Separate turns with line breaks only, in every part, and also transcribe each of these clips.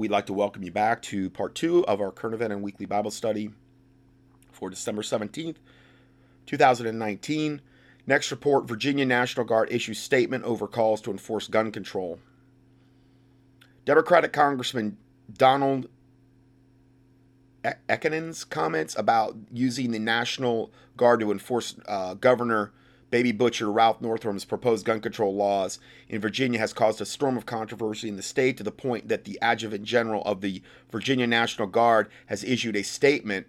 we'd like to welcome you back to part two of our current event and weekly Bible study for December 17th, 2019. Next report Virginia National Guard issues statement over calls to enforce gun control. Democratic Congressman Donald McEachin's comments about using the National Guard to enforce uh, Governor Baby Butcher Ralph Northam's proposed gun control laws in Virginia has caused a storm of controversy in the state to the point that the adjutant general of the Virginia National Guard has issued a statement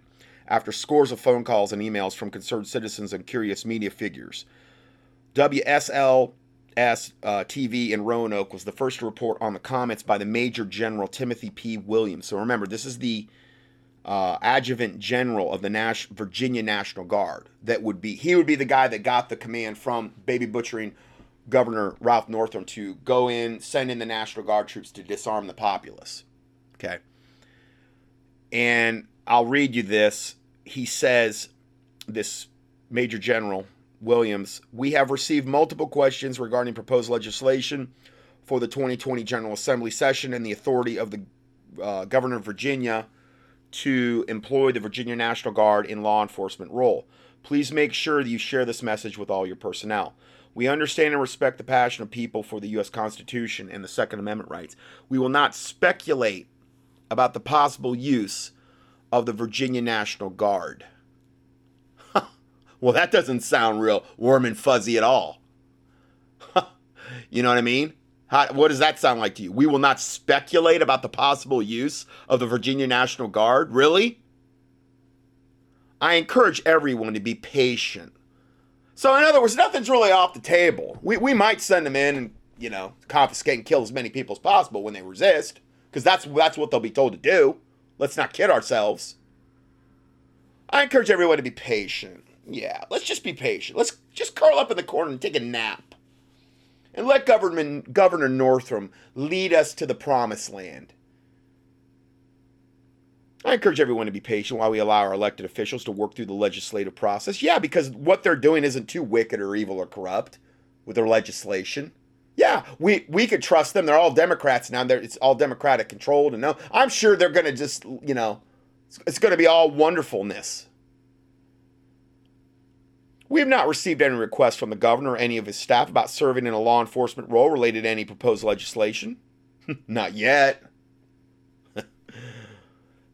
after scores of phone calls and emails from concerned citizens and curious media figures. WSLS uh, TV in Roanoke was the first to report on the comments by the Major General Timothy P. Williams. So remember, this is the uh, adjutant general of the Nash- Virginia National Guard. That would be he would be the guy that got the command from baby butchering Governor Ralph Northam to go in, send in the National Guard troops to disarm the populace. Okay. And I'll read you this. He says, this Major General Williams, we have received multiple questions regarding proposed legislation for the 2020 General Assembly session and the authority of the uh, Governor of Virginia to employ the Virginia National Guard in law enforcement role. Please make sure that you share this message with all your personnel. We understand and respect the passion of people for the U.S. Constitution and the Second Amendment rights. We will not speculate about the possible use of the Virginia National Guard. well, that doesn't sound real warm and fuzzy at all. you know what I mean? How, what does that sound like to you? We will not speculate about the possible use of the Virginia National Guard. Really? I encourage everyone to be patient. So, in other words, nothing's really off the table. We, we might send them in and, you know, confiscate and kill as many people as possible when they resist, because that's, that's what they'll be told to do. Let's not kid ourselves. I encourage everyone to be patient. Yeah, let's just be patient. Let's just curl up in the corner and take a nap and let Government, Governor Northam lead us to the promised land. I encourage everyone to be patient while we allow our elected officials to work through the legislative process. Yeah, because what they're doing isn't too wicked or evil or corrupt with their legislation. Yeah, we, we could trust them. They're all Democrats now. They're, it's all Democratic controlled. And no, I'm sure they're going to just, you know, it's, it's going to be all wonderfulness. We have not received any requests from the governor or any of his staff about serving in a law enforcement role related to any proposed legislation. not yet.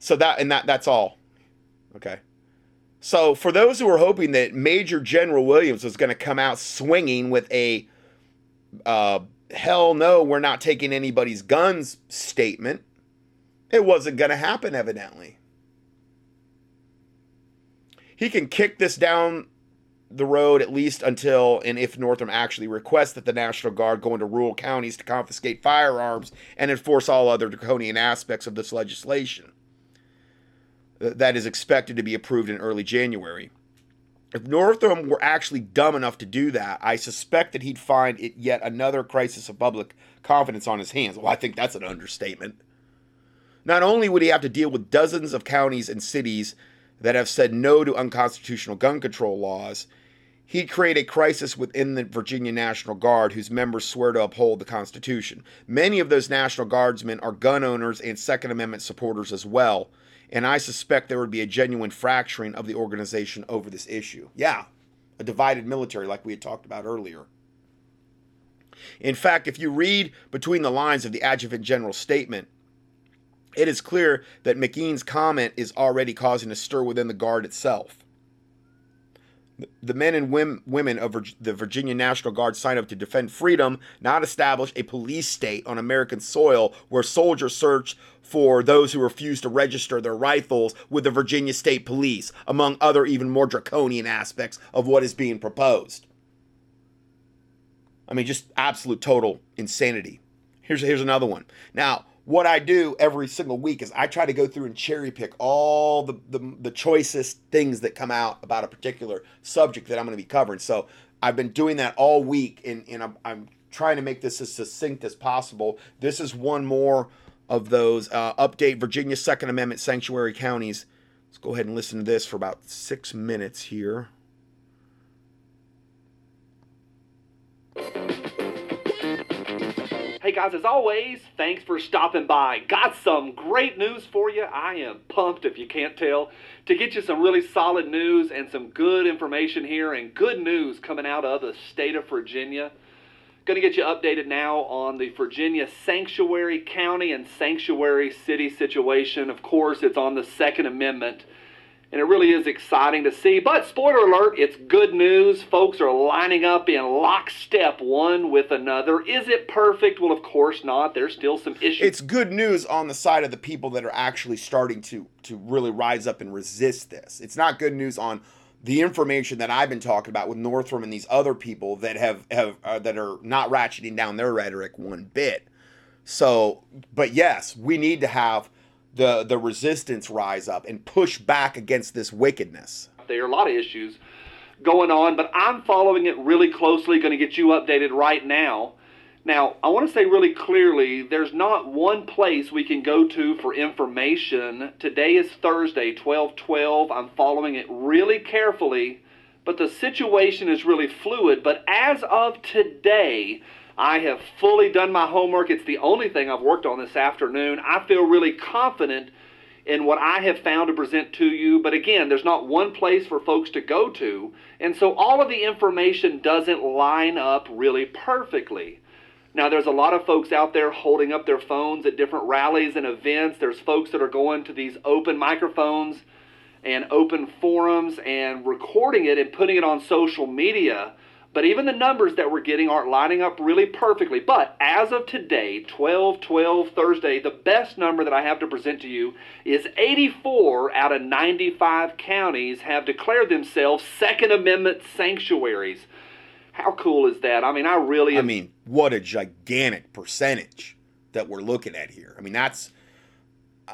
so that and that that's all. Okay. So for those who were hoping that Major General Williams was going to come out swinging with a uh, hell no, we're not taking anybody's guns statement, it wasn't going to happen evidently. He can kick this down the road at least until and if Northam actually requests that the National Guard go into rural counties to confiscate firearms and enforce all other draconian aspects of this legislation. That is expected to be approved in early January. If Northam were actually dumb enough to do that, I suspect that he'd find it yet another crisis of public confidence on his hands. Well, I think that's an understatement. Not only would he have to deal with dozens of counties and cities that have said no to unconstitutional gun control laws, he'd create a crisis within the Virginia National Guard, whose members swear to uphold the Constitution. Many of those National Guardsmen are gun owners and Second Amendment supporters as well, and I suspect there would be a genuine fracturing of the organization over this issue. Yeah, a divided military, like we had talked about earlier. In fact, if you read between the lines of the adjutant general's statement, it is clear that McEachin's comment is already causing a stir within the Guard itself. The men and women of the Virginia National Guard signed up to defend freedom, not establish a police state on American soil where soldiers search for those who refuse to register their rifles with the Virginia State Police, among other even more draconian aspects of what is being proposed. I mean, just absolute total insanity. Here's, here's another one. Now, what I do every single week is I try to go through and cherry pick all the, the, the choicest things that come out about a particular subject that I'm going to be covering. So I've been doing that all week, and, and I'm, I'm trying to make this as succinct as possible. This is one more of those. Uh, update Virginia Second Amendment sanctuary counties. Let's go ahead and listen to this for about six minutes here.
Hey guys, as always, thanks for stopping by. Got some great news for you. I am pumped, if you can't tell, to get you some really solid news and some good information here and good news coming out of the state of Virginia. Going to get you updated now on the Virginia Sanctuary County and Sanctuary City situation. Of course, it's on the Second Amendment and it really is exciting to see. But spoiler alert, it's good news. Folks are lining up in lockstep one with another. Is it perfect? Well, of course not. There's still some issues.
It's good news on the side of the people that are actually starting to to really rise up and resist this. It's not good news on the information that I've been talking about with Northam and these other people that have have uh, that are not ratcheting down their rhetoric one bit. So, but yes, we need to have the the resistance rise up and push back against this wickedness.
There are a lot of issues going on, but I'm following it really closely, going to get you updated right now. Now, I want to say really clearly there's not one place we can go to for information. Today is Thursday, 12/12. I'm following it really carefully, but the situation is really fluid, but as of today, I have fully done my homework. It's the only thing I've worked on this afternoon. I feel really confident in what I have found to present to you. But again, there's not one place for folks to go to. And so all of the information doesn't line up really perfectly. Now, there's a lot of folks out there holding up their phones at different rallies and events. There's folks that are going to these open microphones and open forums and recording it and putting it on social media. But even the numbers that we're getting aren't lining up really perfectly. But as of today, 12 12 Thursday, the best number that I have to present to you is 84 out of 95 counties have declared themselves Second Amendment sanctuaries. How cool is that? I mean, I really.
I mean, what a gigantic percentage that we're looking at here. I mean, that's.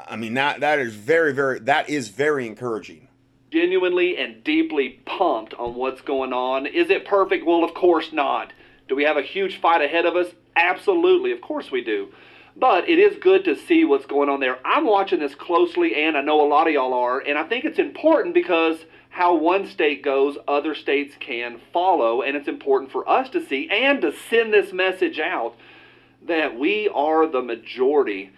I mean that that is very very that is very encouraging
genuinely and deeply pumped on what's going on. Is it perfect? Well, of course not. Do we have a huge fight ahead of us? Absolutely. Of course we do. But it is good to see what's going on there. I'm watching this closely, and I know a lot of y'all are, and I think it's important because how one state goes, other states can follow, and it's important for us to see and to send this message out that we are the majority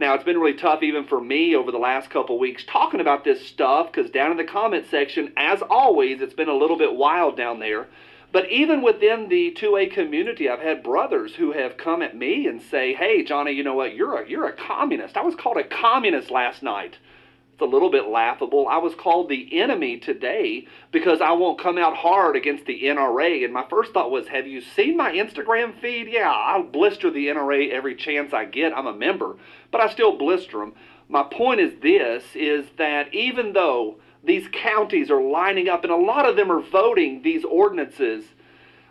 now, it's been really tough even for me over the last couple weeks talking about this stuff because down in the comment section, as always, it's been a little bit wild down there. But even within the 2A community, I've had brothers who have come at me and say, "Hey, Johnny, you know what? You're a you're a communist. I was called a communist last night." It's a little bit laughable. I was called the enemy today because I won't come out hard against the NRA. And my first thought was, have you seen my Instagram feed? Yeah, I'll blister the NRA every chance I get. I'm a member, but I still blister them. My point is this, is that even though these counties are lining up and a lot of them are voting these ordinances,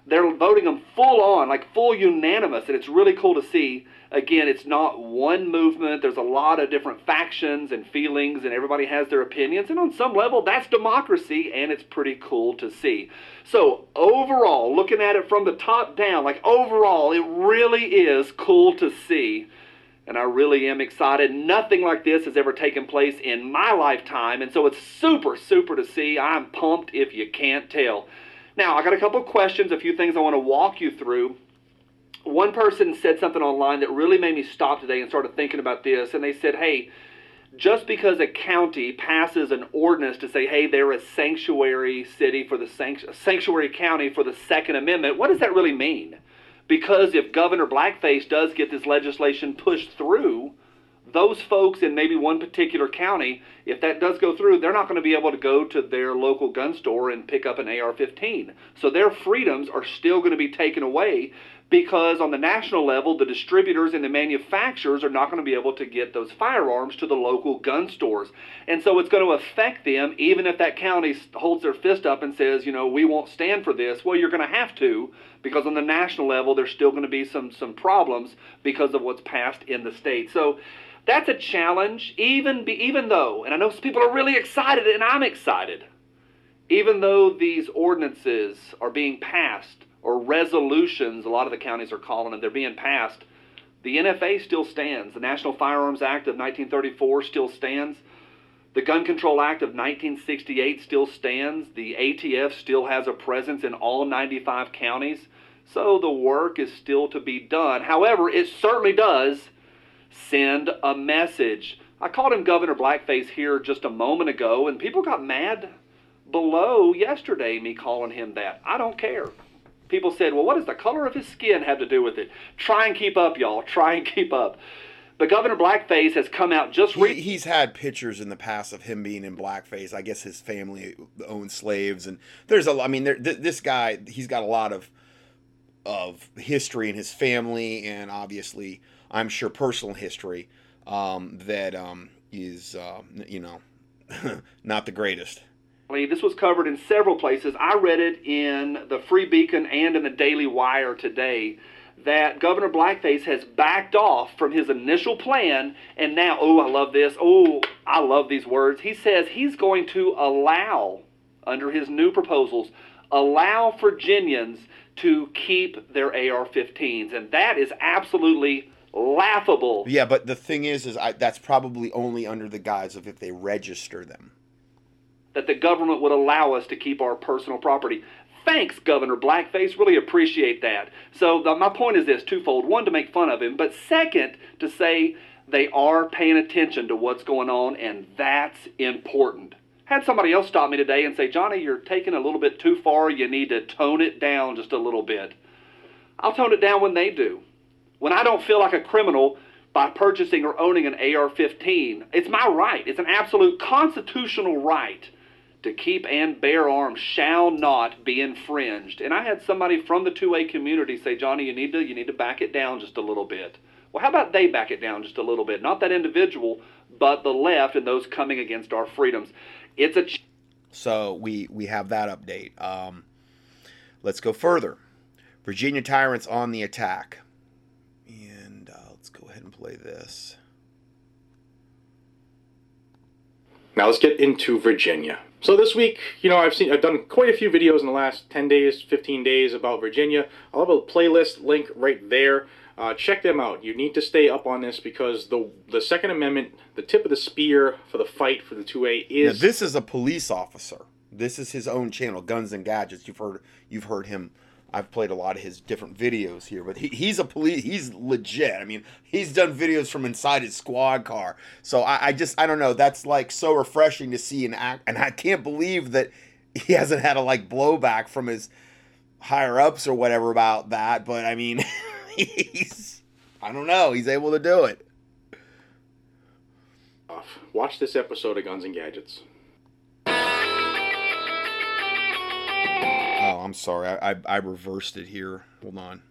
they're voting them full on, like full unanimous, and it's really cool to see again, it's not one movement. There's a lot of different factions and feelings, and everybody has their opinions. And on some level, that's democracy, and it's pretty cool to see. So, overall, looking at it from the top down, like overall, it really is cool to see. And I really am excited. Nothing like this has ever taken place in my lifetime. And so it's super, super to see. I'm pumped if you can't tell. Now, I got a couple questions, a few things I want to walk you through one person said something online that really made me stop today and started thinking about this. And they said, hey, just because a county passes an ordinance to say, hey, they're a sanctuary city for the sanctuary county for the Second Amendment, what does that really mean? Because if Governor Blackface does get this legislation pushed through, those folks in maybe one particular county, if that does go through, they're not going to be able to go to their local gun store and pick up an AR 15. So their freedoms are still going to be taken away because on the national level, the distributors and the manufacturers are not going to be able to get those firearms to the local gun stores. And so it's going to affect them, even if that county holds their fist up and says, you know, we won't stand for this. Well, you're going to have to, because on the national level, there's still going to be some, some problems because of what's passed in the state. So that's a challenge, even, be, even though, and I know people are really excited, and I'm excited, even though these ordinances are being passed or resolutions, a lot of the counties are calling them, they're being passed. The NFA still stands. The National Firearms Act of 1934 still stands. The Gun Control Act of 1968 still stands. The ATF still has a presence in all 95 counties. So the work is still to be done. However, it certainly does send a message. I called him Governor Blackface here just a moment ago, and people got mad below yesterday, me calling him that. I don't care. People said, well, what does the color of his skin have to do with it? Try and keep up, y'all. Try and keep up. But Governor Blackface has come out just
he, he's had pictures in the past of him being in blackface. I guess his family owned slaves, and there's a. I mean, there, th- this guy, he's got a lot of of history in his family, and obviously, I'm sure personal history um, that um, is, uh, you know, not the greatest.
This was covered in several places. I read it in the Free Beacon and in the Daily Wire today that Governor Blackface has backed off from his initial plan, and now, oh, I love this. Oh, I love these words. He says he's going to allow, under his new proposals, allow Virginians to keep their AR-15s, and that is absolutely laughable.
Yeah, but the thing is, is I, that's probably only under the guise of if they register them.
That the government would allow us to keep our personal property. Thanks, Governor Blackface. Really appreciate that. So the, my point is this twofold. One, to make fun of him, but second, to say they are paying attention to what's going on, and that's important. Had somebody else stop me today and say, Johnny, you're taking a little bit too far. You need to tone it down just a little bit. I'll tone it down when they do. When I don't feel like a criminal by purchasing or owning an AR 15, it's my right. It's an absolute constitutional right to keep and bear arms shall not be infringed. And I had somebody from the 2A community say, Johnny, you need to you need to back it down just a little bit. Well, how about they back it down just a little bit? Not that individual, but the left and those coming against our freedoms. It's a ch-
so we we have that update. Um, let's go further. Virginia tyrants on the attack, and uh, let's go ahead and play this.
Now let's get into Virginia. So this week, you know, I've seen I've done quite a few videos in the last 10 days, 15 days about Virginia. I'll have a playlist link right there. Uh, check them out. You need to stay up on this because the the Second Amendment, the tip of the spear for the fight for the 2A is
now, this is a police officer. This is his own channel, Guns and Gadgets. You've heard you've heard him I've played a lot of his different videos here, but he, he's a police. He's legit. I mean, he's done videos from inside his squad car. So I, I just I don't know. That's like so refreshing to see an act, and I can't believe that he hasn't had a like blowback from his higher ups or whatever about that. But I mean, he's I don't know. He's able to do it.
Watch this episode of Guns and Gadgets.
Oh, I'm sorry. I, I, I reversed it here. Hold on.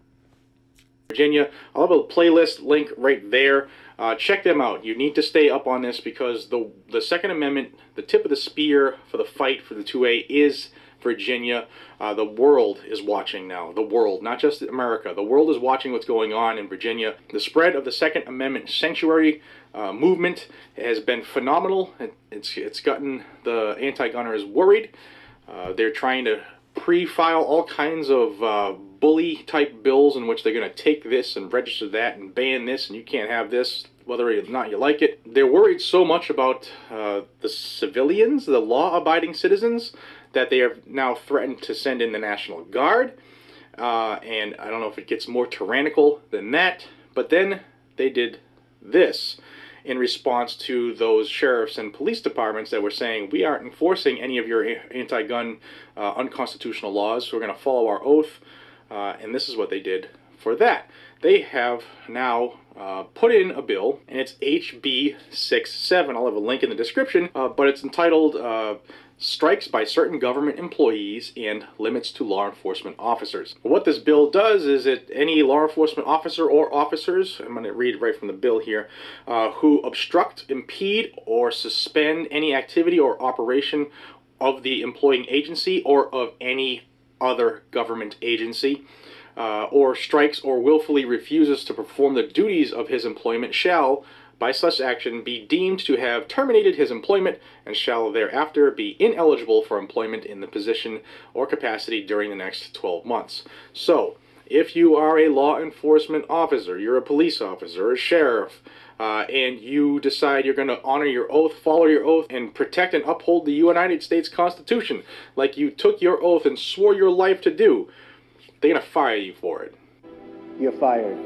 Virginia. I'll have a playlist link right there. Uh, check them out. You need to stay up on this because the the Second Amendment, the tip of the spear for the fight for the 2A is Virginia. Uh, the world is watching now. The world, not just America. The world is watching what's going on in Virginia. The spread of the Second Amendment sanctuary uh, movement has been phenomenal. It, it's it's gotten the anti-gunners worried. Uh, they're trying to pre-file all kinds of uh, bully type bills in which they're going to take this and register that and ban this and you can't have this whether or not you like it. They're worried so much about uh, the civilians, the law-abiding citizens, that they have now threatened to send in the National Guard. Uh, and I don't know if it gets more tyrannical than that, but then they did this in response to those sheriffs and police departments that were saying, we aren't enforcing any of your anti gun uh, unconstitutional laws, so we're going to follow our oath. Uh, and this is what they did for that. They have now uh, put in a bill, and it's HB 67. I'll have a link in the description, uh, but it's entitled uh, strikes by certain government employees and limits to law enforcement officers. What this bill does is that any law enforcement officer or officers, I'm going to read right from the bill here, uh, who obstruct, impede, or suspend any activity or operation of the employing agency or of any other government agency. Uh, or strikes or willfully refuses to perform the duties of his employment shall, by such action be deemed to have terminated his employment and shall thereafter be ineligible for employment in the position or capacity during the next 12 months. So, if you are a law enforcement officer, you're a police officer, a sheriff, uh, and you decide you're going to honor your oath, follow your oath, and protect and uphold the United States Constitution like you took your oath and swore your life to do, they're going to fire you for it.
You're fired.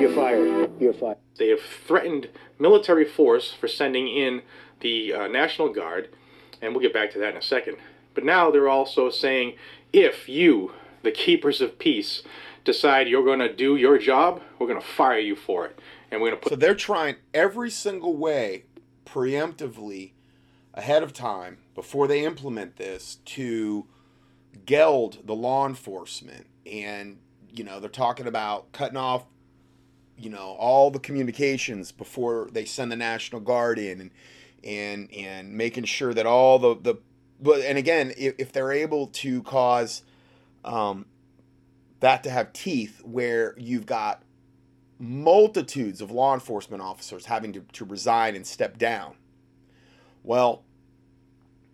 You're fired. You're fired.
They have threatened military force for sending in the uh, National Guard, and we'll get back to that in a second. But now they're also saying if you, the keepers of peace, decide you're going to do your job, we're going to fire you for it. And we're going to put.
So they're trying every single way, preemptively, ahead of time, before they implement this, to geld the law enforcement. And, you know, they're talking about cutting off, you know, all the communications before they send the National Guard in and and and making sure that all the the but and again if, if they're able to cause um that to have teeth where you've got multitudes of law enforcement officers having to, to resign and step down. Well,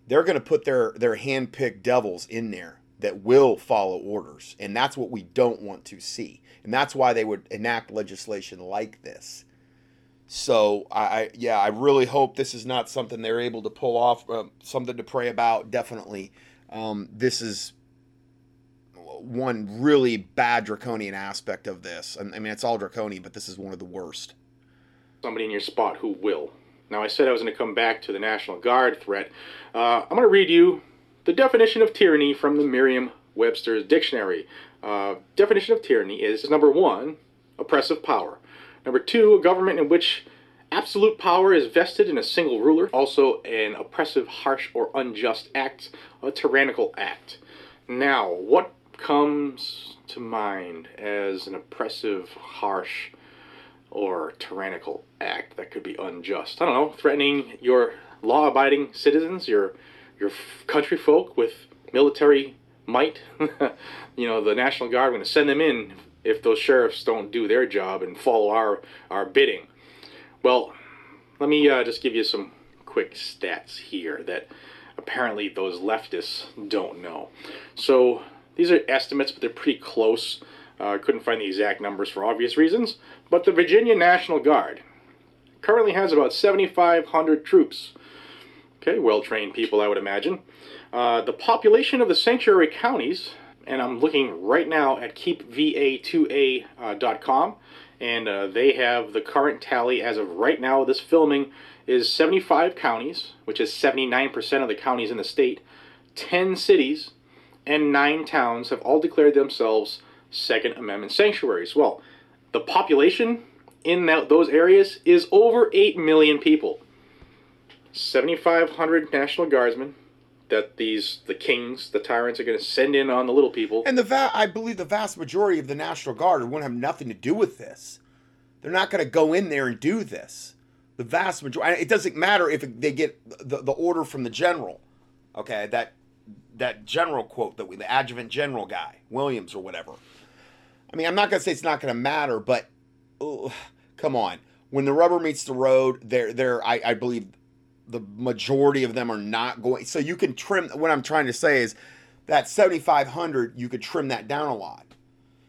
they're going to put their, their hand-picked devils in there that will follow orders. And that's what we don't want to see. And that's why they would enact legislation like this. So I, I yeah, I really hope this is not something they're able to pull off. Uh, something to pray about. Definitely, um, this is one really bad draconian aspect of this. I mean, it's all draconian, but this is one of the worst.
Somebody in your spot who will. Now, I said I was going to come back to the National Guard threat. Uh, I'm going to read you the definition of tyranny from the Merriam Webster's dictionary. Uh, definition of tyranny is number one, oppressive power. Number two, a government in which absolute power is vested in a single ruler. Also, an oppressive, harsh, or unjust act, a tyrannical act. Now, what comes to mind as an oppressive, harsh, or tyrannical act that could be unjust. I don't know, threatening your law-abiding citizens, your your country folk with military might. you know, the National Guard, we're going to send them in if those sheriffs don't do their job and follow our our bidding. Well, let me uh, just give you some quick stats here that apparently those leftists don't know. So these are estimates, but they're pretty close. I uh, couldn't find the exact numbers for obvious reasons. But the Virginia National Guard currently has about 7,500 troops. Okay, well trained people, I would imagine. Uh, the population of the sanctuary counties, and I'm looking right now at keepva2a.com, uh, and uh, they have the current tally as of right now, this filming is 75 counties, which is 79% of the counties in the state, 10 cities, and nine towns have all declared themselves Second Amendment sanctuaries. Well, the population in that, those areas is over 8 million people. 7,500 National Guardsmen that these the kings, the tyrants, are going to send in on the little people.
And the va- I believe the vast majority of the National Guard won't have nothing to do with this. They're not going to go in there and do this. The vast majority. It doesn't matter if they get the, the order from the general. Okay, that that general quote that we, the adjutant general guy, Williams or whatever. I mean, I'm not gonna say it's not gonna matter, but come on, when the rubber meets the road, there, there, I, I believe the majority of them are not going. So you can trim. What I'm trying to say is that 7,500, you could trim that down a lot.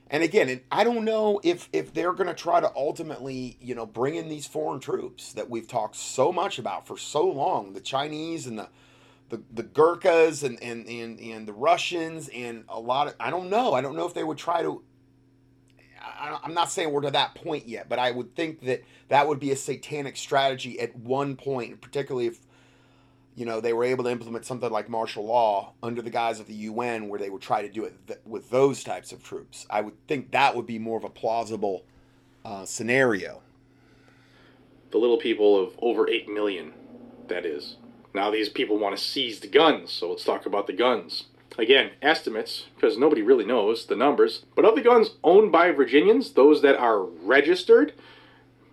And again, I don't know if if they're going to try to ultimately, you know, bring in these foreign troops that we've talked so much about for so long, the Chinese and the the, the Gurkhas and, and, and, and the Russians and a lot of, I don't know. I don't know if they would try to, I, I'm not saying we're to that point yet, but I would think that that would be a satanic strategy at one point, particularly if, you know, they were able to implement something like martial law under the guise of the UN where they would try to do it th- with those types of troops. I would think that would be more of a plausible uh, scenario.
The little people of over 8 million, that is. Now these people want to seize the guns, so let's talk about the guns. Again, estimates, because nobody really knows the numbers, but of the guns owned by Virginians, those that are registered,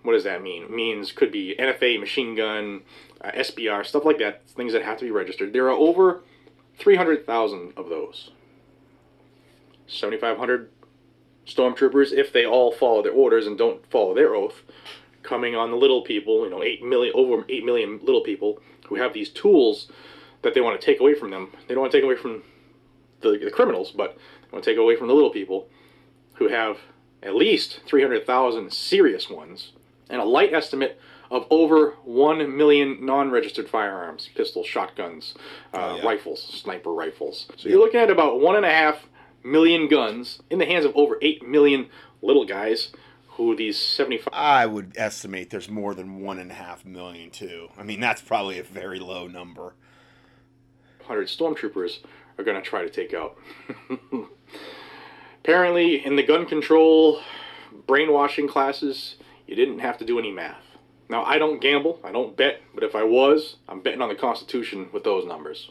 what does that mean? Means could be NFA, machine gun, uh, SBR, stuff like that, things that have to be registered. There are over 300,000 of those. 7,500 stormtroopers, if they all follow their orders and don't follow their oath, coming on the little people, you know, 8 million, over 8 million little people who have these tools that they want to take away from them. They don't want to take away from the, the criminals, but they want to take away from the little people who have at least 300,000 serious ones and a light estimate of over 1 million non-registered firearms, pistols, shotguns, uh, oh, yeah. rifles, sniper rifles. So you're looking at about one and a half million guns in the hands of over 8 million little guys who these 75
I would estimate there's more than one and a half million too. I mean, that's probably a very low number.
hundred stormtroopers are going to try to take out. Apparently, in the gun control brainwashing classes, you didn't have to do any math. Now, I don't gamble, I don't bet, but if I was, I'm betting on the Constitution with those numbers.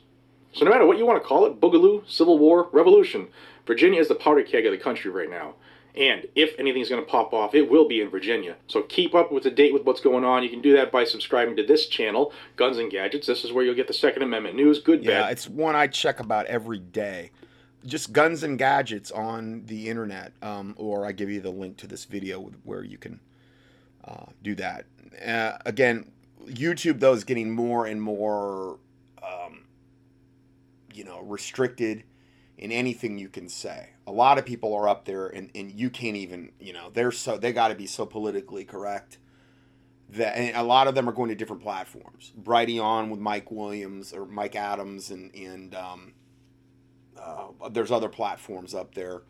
So, no matter what you want to call it Boogaloo, Civil War, Revolution Virginia is the powder keg of the country right now. And if anything's going to pop off, it will be in Virginia. So keep up with the date with what's going on. You can do that by subscribing to this channel, Guns and Gadgets. This is where you'll get the Second Amendment news, good,
Yeah,
bad.
it's one I check about every day. Just guns and gadgets on the internet, um, or I give you the link to this video where you can uh, do that. Uh, again, YouTube though is getting more and more, um, you know, restricted in anything you can say. A lot of people are up there, and, and you can't even, you know, they're so they got to be so politically correct that and a lot of them are going to different platforms. Brighteon with Mike Williams or Mike Adams, and and um, uh, there's other platforms up there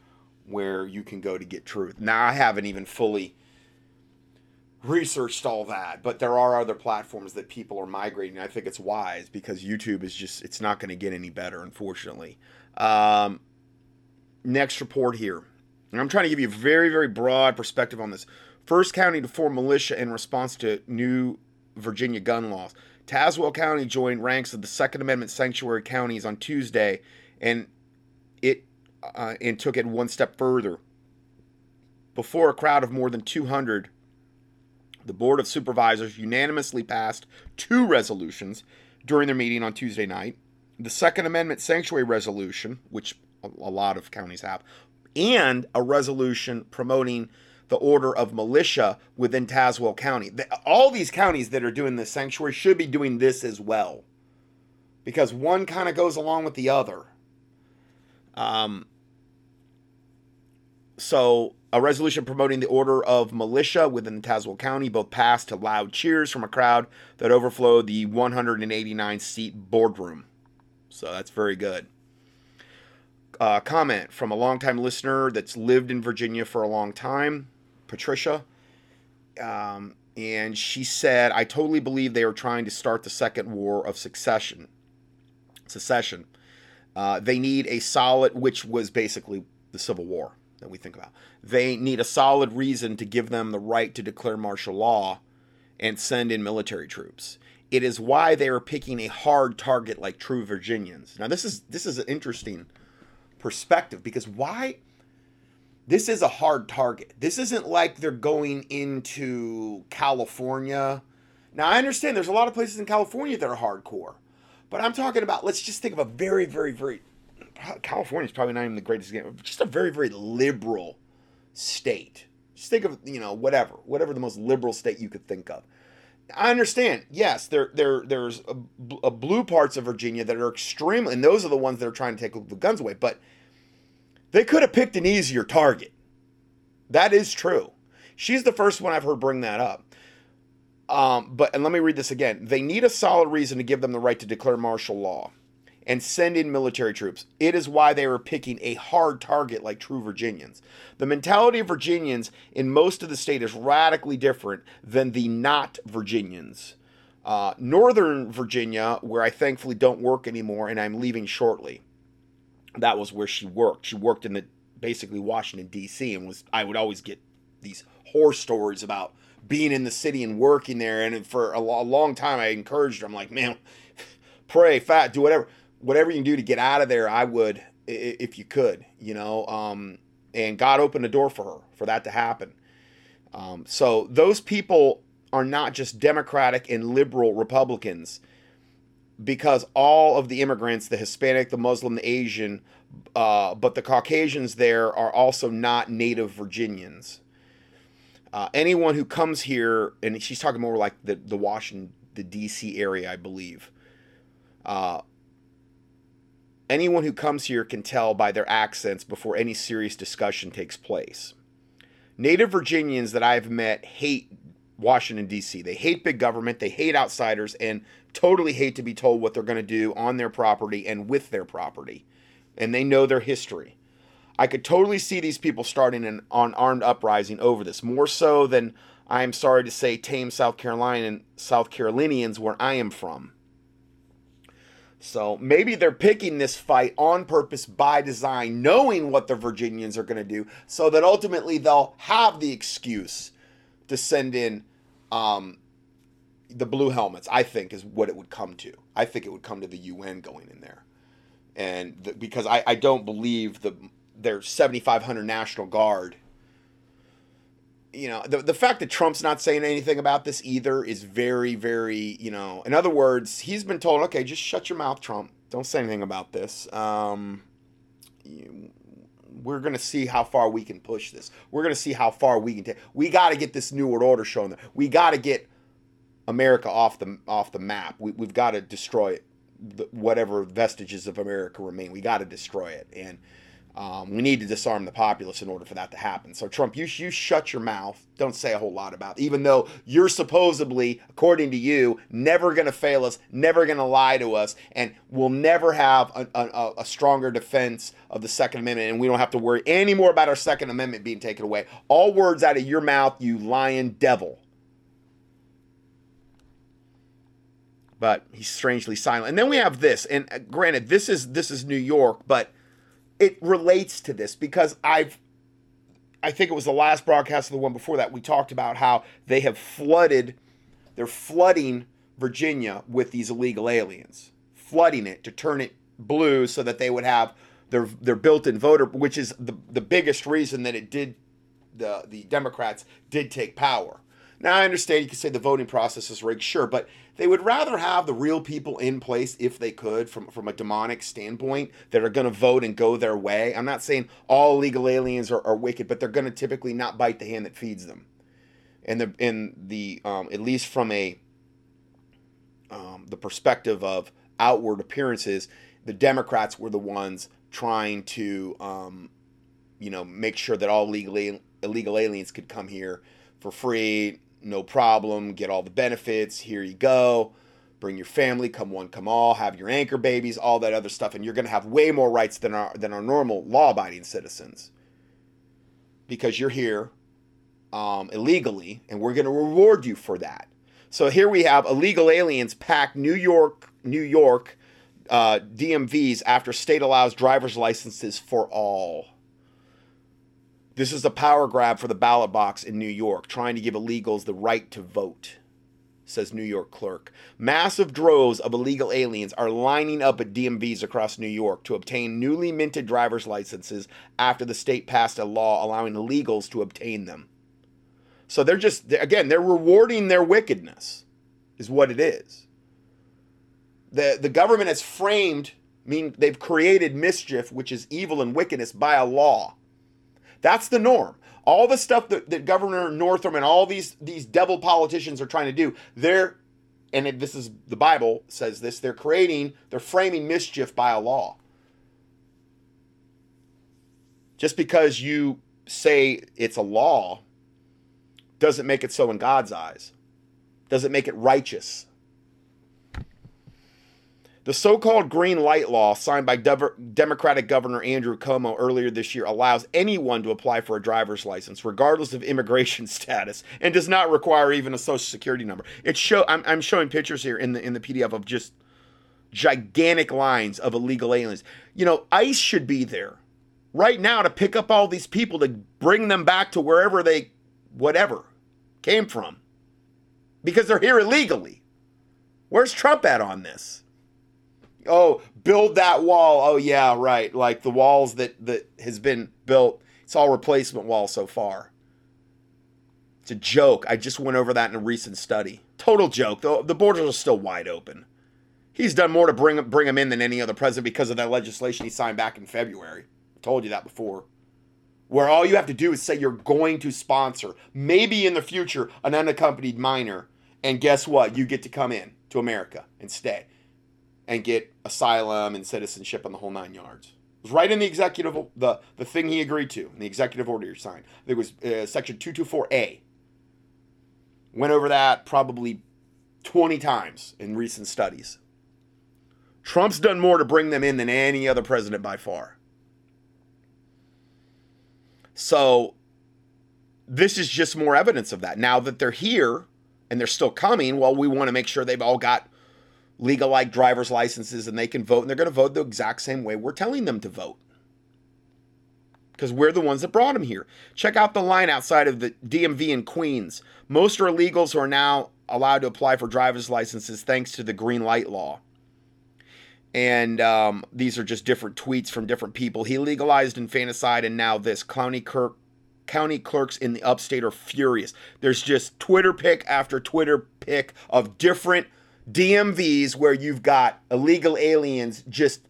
where you can go to get truth. Now I haven't even fully researched all that, but there are other platforms that people are migrating. I think it's wise because YouTube is just it's not going to get any better, unfortunately. Um, next report here. And I'm trying to give you a very, very broad perspective on this. First county to form militia in response to new Virginia gun laws. Tazewell County joined ranks of the Second Amendment sanctuary counties on Tuesday, and it uh, and took it one step further. Before a crowd of more than 200, the Board of Supervisors unanimously passed two resolutions during their meeting on Tuesday night. The Second Amendment sanctuary resolution, which a lot of counties have, and a resolution promoting the order of militia within Tazewell County. All these counties that are doing the sanctuary should be doing this as well, because one kind of goes along with the other. Um, so, a resolution promoting the order of militia within Tazewell County both passed to loud cheers from a crowd that overflowed the 189 seat boardroom. So, that's very good. Uh, comment from a longtime listener that's lived in Virginia for a long time, Patricia. Um, and she said, I totally believe they are trying to start the second war of succession. Secession. Uh, they need a solid, which was basically the Civil War that we think about. They need a solid reason to give them the right to declare martial law and send in military troops. It is why they are picking a hard target like true Virginians. Now, this is this is interesting perspective because why? This is a hard target. This isn't like they're going into California. Now, I understand there's a lot of places in California that are hardcore, but I'm talking about, let's just think of a very, very, very, California's probably not even the greatest game, just a very, very liberal state. Just think of, you know, whatever, whatever the most liberal state you could think of. I understand. Yes, there, there, there's a, a blue parts of Virginia that are extremely, and those are the ones that are trying to take the guns away. But they could have picked an easier target. That is true. She's the first one I've heard bring that up. Um, but and let me read this again. They need a solid reason to give them the right to declare martial law and send in military troops. It is why they are picking a hard target like true Virginians. The mentality of Virginians in most of the state is radically different than the not Virginians. Uh, Northern Virginia, where I thankfully don't work anymore and I'm leaving shortly, that was where she worked. She worked in the basically Washington D.C. and was I would always get these horror stories about being in the city and working there. And for a, lo- a long time, I encouraged her. I'm like, man, pray, fat, do whatever, whatever you can do to get out of there. I would, if you could, you know. Um, and God opened the door for her for that to happen. Um, so those people are not just Democratic and liberal Republicans because all of the immigrants, the Hispanic, the Muslim, the Asian, uh, but the Caucasians there are also not native Virginians. Uh, anyone who comes here, and she's talking more like the, the Washington, the D.C. area, I believe. Uh, anyone who comes here can tell by their accents before any serious discussion takes place. Native Virginians that I've met hate Washington, D.C. They hate big government, they hate outsiders, and totally hate to be told what they're going to do on their property and with their property. And they know their history. I could totally see these people starting an armed uprising over this, more so than I am sorry to say tame South Carolina South Carolinians where I am from. So maybe they're picking this fight on purpose by design, knowing what the Virginians are going to do, so that ultimately they'll have the excuse to send in um, the blue helmets. I think is what it would come to. I think it would come to the UN going in there, and the, because I, I don't believe the their 7,500 National Guard you know the, the fact that trump's not saying anything about this either is very very you know in other words he's been told okay just shut your mouth trump don't say anything about this um, we're going to see how far we can push this. We're going to see how far we can take we got to get this new world order shown there. We got to get america off the off the map. We, we've got to destroy it. Whatever vestiges of america remain we got to destroy it. And um, we need to disarm the populace in order for that to happen. So, Trump, you, you shut your mouth. Don't say a whole lot about it, even though you're supposedly, according to you, never going to fail us, never going to lie to us, and we'll never have a, a, a, stronger defense of the Second Amendment, and we don't have to worry anymore about our Second Amendment being taken away. All words out of your mouth, you lying devil. But he's strangely silent. And then we have this, and uh, granted, this is this is New York, but it relates to this because I've I think it was the last broadcast of the one before that we talked about how they have flooded they're flooding Virginia with these illegal aliens, flooding it to turn it blue so that they would have their their built-in voter which is the the biggest reason that it did the the Democrats did take power. Now I understand you can say the voting process is rigged, sure, but they would rather have the real people in place if they could from, from a demonic standpoint that are going to vote and go their way. I'm not saying all legal aliens are, are wicked, but they're going to typically not bite the hand that feeds them. And the in the um, at least from a um, the perspective of outward appearances, the Democrats were the ones trying to um, you know make sure that all legal illegal aliens could come here for free no problem, get all the benefits, here you go. Bring your family, come one, come all, have your anchor babies, all that other stuff, and you're going to have way more rights than our than our normal law-abiding citizens because you're here um, illegally, and we're going to reward you for that. So here we have illegal aliens pack New York, New York uh, DMVs after state allows driver's licenses for all. This is a power grab for the ballot box in New York, trying to give illegals the right to vote, says New York clerk. Massive droves of illegal aliens are lining up at DMVs across New York to obtain newly minted driver's licenses after the state passed a law allowing illegals to obtain them. So they're just, again, they're rewarding their wickedness, is what it is. The, the government has framed, mean, they've created mischief, which is evil and wickedness, by a law that's the norm. All the stuff that, that Governor Northam and all these these devil politicians are trying to do, they're and this is the Bible says this, they're creating, they're framing mischief by a law. Just because you say it's a law doesn't make it so in God's eyes. Doesn't make it righteous. The so called green light law signed by Democratic Governor Andrew Cuomo earlier this year allows anyone to apply for a driver's license, regardless of immigration status, and does not require even a social security number. It show I'm, I'm showing pictures here in the in the PDF of just gigantic lines of illegal aliens. You know, ICE should be there right now to pick up all these people to bring them back to wherever they whatever came from because they're here illegally. Where's Trump at on this? Oh, build that wall. Oh yeah, right. Like the walls that that has been built. It's all replacement wall so far. It's a joke. I just went over that in a recent study. Total joke. The, the borders are still wide open. He's done more to bring bring him in than any other president because of that legislation he signed back in February. I told you that before. Where all you have to do is say you're going to sponsor, maybe in the future, an unaccompanied minor, and guess what? You get to come in to America and stay and get asylum and citizenship on the whole nine yards. It was right in the executive the the thing he agreed to in the executive order he signed. It was uh, section 224A. Went over that probably 20 times in recent studies. Trump's done more to bring them in than any other president by far. So this is just more evidence of that. Now that they're here and they're still coming, well, we want to make sure they've all got legal like driver's licenses and they can vote and they're going to vote the exact same way we're telling them to vote. Because we're the ones that brought them here. Check out the line outside of the DMV in Queens. Most are illegals who are now allowed to apply for driver's licenses thanks to the green light law. And um, these are just different tweets from different people. He legalized infanticide, and now this. County clerk, county clerks in the upstate are furious. There's just Twitter pic after Twitter pic of different DMVs where you've got illegal aliens just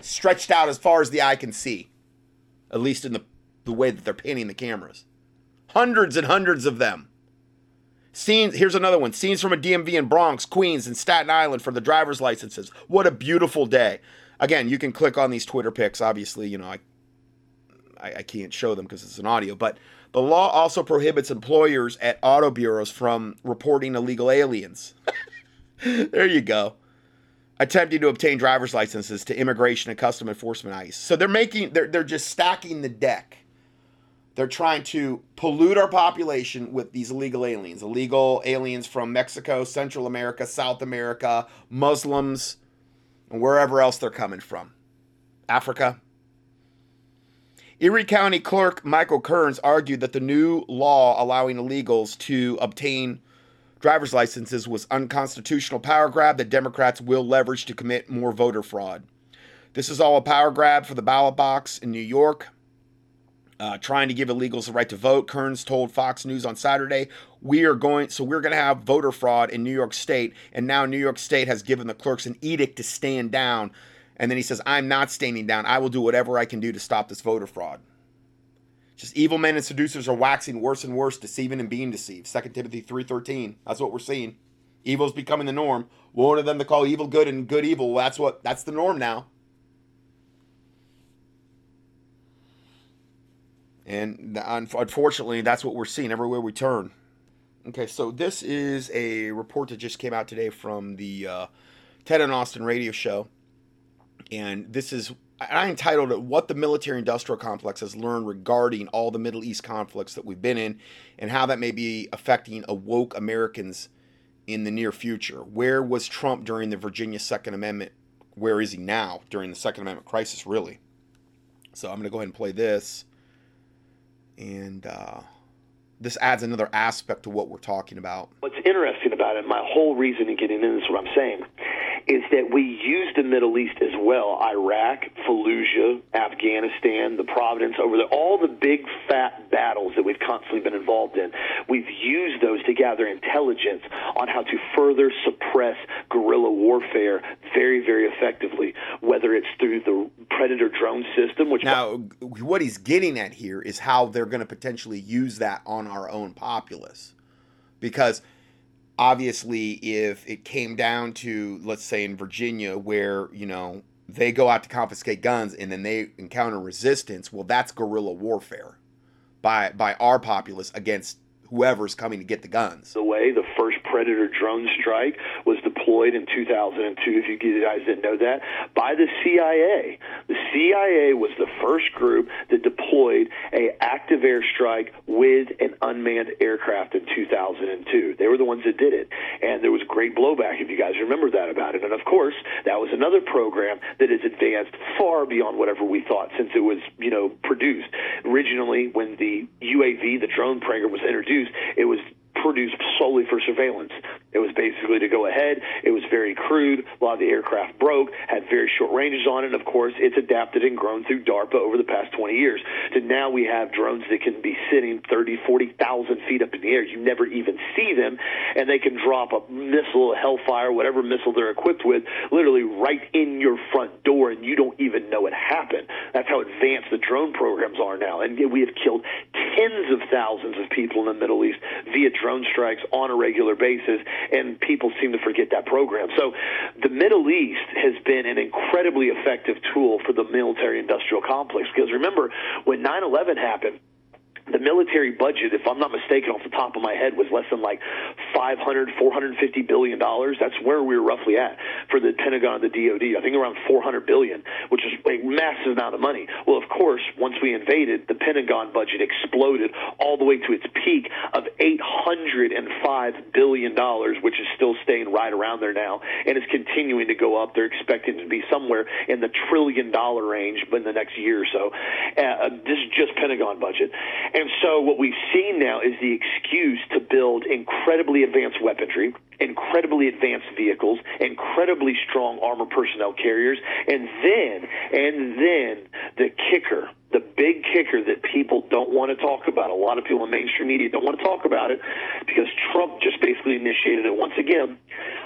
stretched out as far as the eye can see, at least in the, the way that they're painting the cameras. Hundreds and hundreds of them. Scenes, here's another one. Scenes from a DMV in Bronx, Queens, and Staten Island for the driver's licenses. What a beautiful day. Again, you can click on these Twitter pics. Obviously, you know, I, I, I can't show them because it's an audio, but the law also prohibits employers at auto bureaus from reporting illegal aliens. there you go. Attempting to obtain driver's licenses to immigration and custom enforcement ICE. So they're making they're they're just stacking the deck they're trying to pollute our population with these illegal aliens, illegal aliens from Mexico, Central America, South America, Muslims, and wherever else they're coming from. Africa. Erie County Clerk Michael Kearns argued that the new law allowing illegals to obtain driver's licenses was unconstitutional power grab that Democrats will leverage to commit more voter fraud. This is all a power grab for the ballot box in New York uh, trying to give illegals the right to vote. Kearns told Fox News on Saturday, "We are going, so we're going to have voter fraud in New York State, and now New York State has given the clerks an edict to stand down." And then he says, "I'm not standing down. I will do whatever I can do to stop this voter fraud." Just evil men and seducers are waxing worse and worse, deceiving and being deceived. 2 Timothy 3:13. That's what we're seeing. Evil is becoming the norm. One of them to call evil good and good evil. That's what that's the norm now. And unfortunately, that's what we're seeing everywhere we turn. Okay, so this is a report that just came out today from the uh, Ted and Austin radio show. And this is, I entitled it, What the Military Industrial Complex Has Learned Regarding All the Middle East Conflicts That We've Been in, and How That May Be Affecting Awoke Americans in the Near Future. Where was Trump during the Virginia Second Amendment? Where is he now during the Second Amendment crisis, really? So I'm going to go ahead and play this and uh, this adds another aspect to what we're talking about.
What's interesting about it, my whole reason in getting into this, what I'm saying, is that we use the Middle East as well Iraq, Fallujah, Afghanistan, the Providence, over there, all the big fat battles that we've constantly been involved in. We've used those to gather intelligence on how to further suppress guerrilla warfare very, very effectively, whether it's through the Predator drone system, which.
Now, what he's getting at here is how they're going to potentially use that on our own populace. Because obviously if it came down to let's say in Virginia where you know they go out to confiscate guns and then they encounter resistance well that's guerrilla warfare by by our populace against whoever's coming to get the guns.
The way the first predator drone strike was deployed in 2002 if you guys didn't know that by the CIA the CIA was the first group that deployed a active airstrike with an unmanned aircraft in 2002. They were the ones that did it, and there was great blowback if you guys remember that about it. And of course, that was another program that has advanced far beyond whatever we thought since it was, you know, produced. Originally, when the UAV, the drone program, was introduced, it was produced solely for surveillance. It was basically to go ahead. It was very crude. A lot of the aircraft broke, had very short ranges on it. And of course, it's adapted and grown through DARPA over the past 20 years. To now we have drones that can be sitting 30, 40,000 feet up in the air. You never even see them. And they can drop a missile, a Hellfire, whatever missile they're equipped with, literally right in your front door, and you don't even know it happened. That's how advanced the drone programs are now. And we have killed tens of thousands of people in the Middle East via drone strikes on a regular basis, and people seem to forget that program. So the Middle East has been an incredibly effective tool for the military industrial complex because remember, when 9 11 happened, the military budget, if I'm not mistaken, off the top of my head, was less than like 500, 450 billion dollars. That's where we were roughly at for the Pentagon, the DoD. I think around 400 billion, which is a massive amount of money. Well, of course, once we invaded, the Pentagon budget exploded all the way to its peak of 805 billion dollars, which is still staying right around there now, and is continuing to go up. They're expecting to be somewhere in the trillion dollar range in the next year or so. Uh, this is just Pentagon budget. And so what we've seen now is the excuse to build incredibly advanced weaponry, incredibly advanced vehicles, incredibly strong armor personnel carriers, and then, and then the kicker, the big kicker that people don't want to talk about. A lot of people in mainstream media don't want to talk about it because Trump just basically initiated it once again.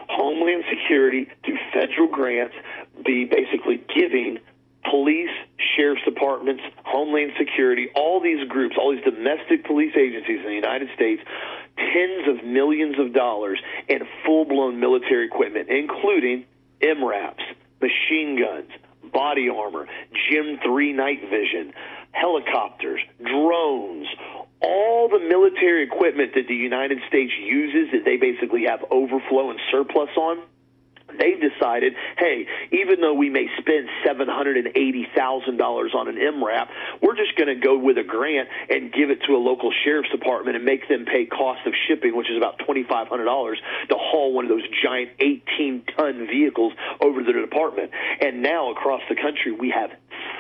Homeland Security through federal grants be basically giving police, sheriff's departments, homeland security, all these groups, all these domestic police agencies in the United States, tens of millions of dollars in full blown military equipment, including MRAPs, machine guns, body armor, Gen 3 night vision, helicopters, drones, all the military equipment that the United States uses that they basically have overflow and surplus on they decided, hey, even though we may spend seven hundred and eighty thousand dollars on an MRAP, we're just going to go with a grant and give it to a local sheriff's department and make them pay cost of shipping, which is about twenty five hundred dollars to haul one of those giant eighteen ton vehicles over to the department. And now across the country, we have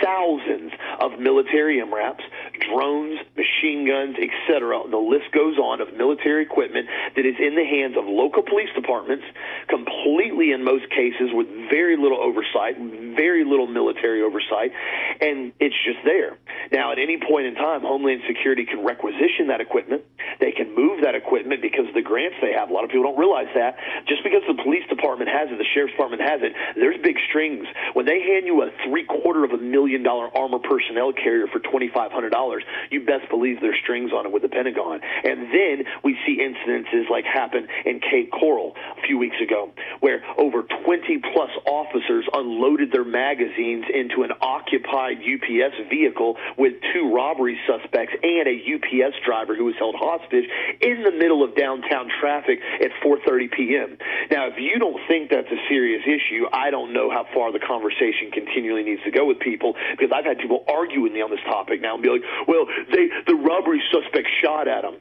thousands of military MRAPs, drones, machine guns, etc. The list goes on of military equipment that is in the hands of local police departments, completely in most cases with very little oversight, very little military oversight, and it's just there. Now, at any point in time, Homeland Security can requisition that equipment. They can move that equipment because of the grants they have. A lot of people don't realize that. Just because the police department has it, the sheriff's department has it, there's big strings. When they hand you a three quarter of a million dollar armor personnel carrier for twenty five hundred dollars, you best believe there's strings on it with the Pentagon. And then we see incidences like happened in Cape Coral a few weeks ago, where over 20 plus officers unloaded their magazines into an occupied UPS vehicle with two robbery suspects and a UPS driver who was held hostage in the middle of downtown traffic at 4:30 p.m. Now, if you don't think that's a serious issue, I don't know how far the conversation continually needs to go with people because I've had people argue with me on this topic now and be like, "Well, they the robbery suspect shot at him."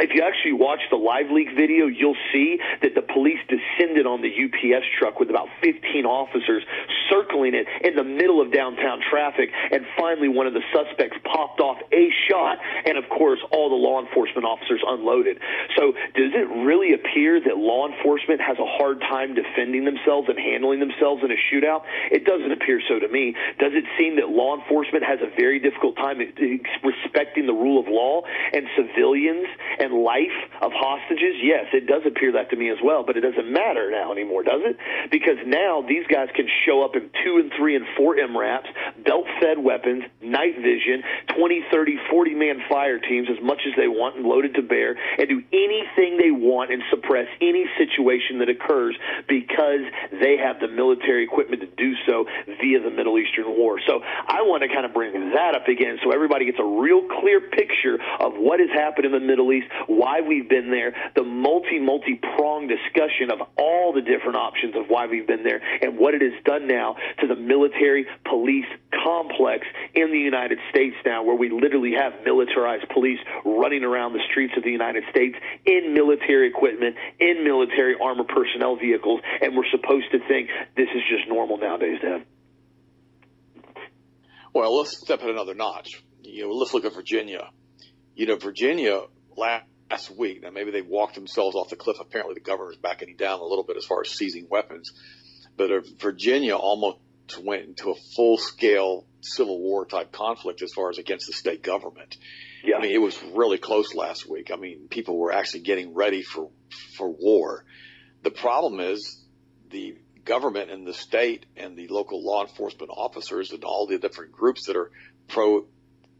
If you actually watch the live leak video, you'll see that the police descended on the UPS truck with about 15 officers circling it in the middle of downtown traffic. And finally, one of the suspects popped off a shot. And of course, all the law enforcement officers unloaded. So, does it really appear that law enforcement has a hard time defending themselves and handling themselves in a shootout? It doesn't appear so to me. Does it seem that law enforcement has a very difficult time respecting the rule of law and civilians and and life of hostages? Yes, it does appear that to me as well, but it doesn't matter now anymore, does it? Because now these guys can show up in two and three and four MRAPs, belt fed weapons, night vision, 20, 30, 40 man fire teams as much as they want and loaded to bear and do anything they want and suppress any situation that occurs because they have the military equipment to do so via the Middle Eastern war. So I want to kind of bring that up again so everybody gets a real clear picture of what has happened in the Middle East, why we've been there, the multi, multi pronged discussion of all the different options of why we've been there, and what it has done now to the military police complex in the United States now, where we literally have militarized police running around the streets of the United States in military equipment, in military armor personnel vehicles, and we're supposed to think this is just normal nowadays, Dan.
Well, let's step it another notch. You know, let's look at Virginia. You know, Virginia last week. Now, maybe they walked themselves off the cliff. Apparently, the governor's backing down a little bit as far as seizing weapons. But Virginia almost went into a full scale civil war type conflict as far as against the state government. Yeah. I mean, it was really close last week. I mean, people were actually getting ready for for war. The problem is the government and the state and the local law enforcement officers and all the different groups that are pro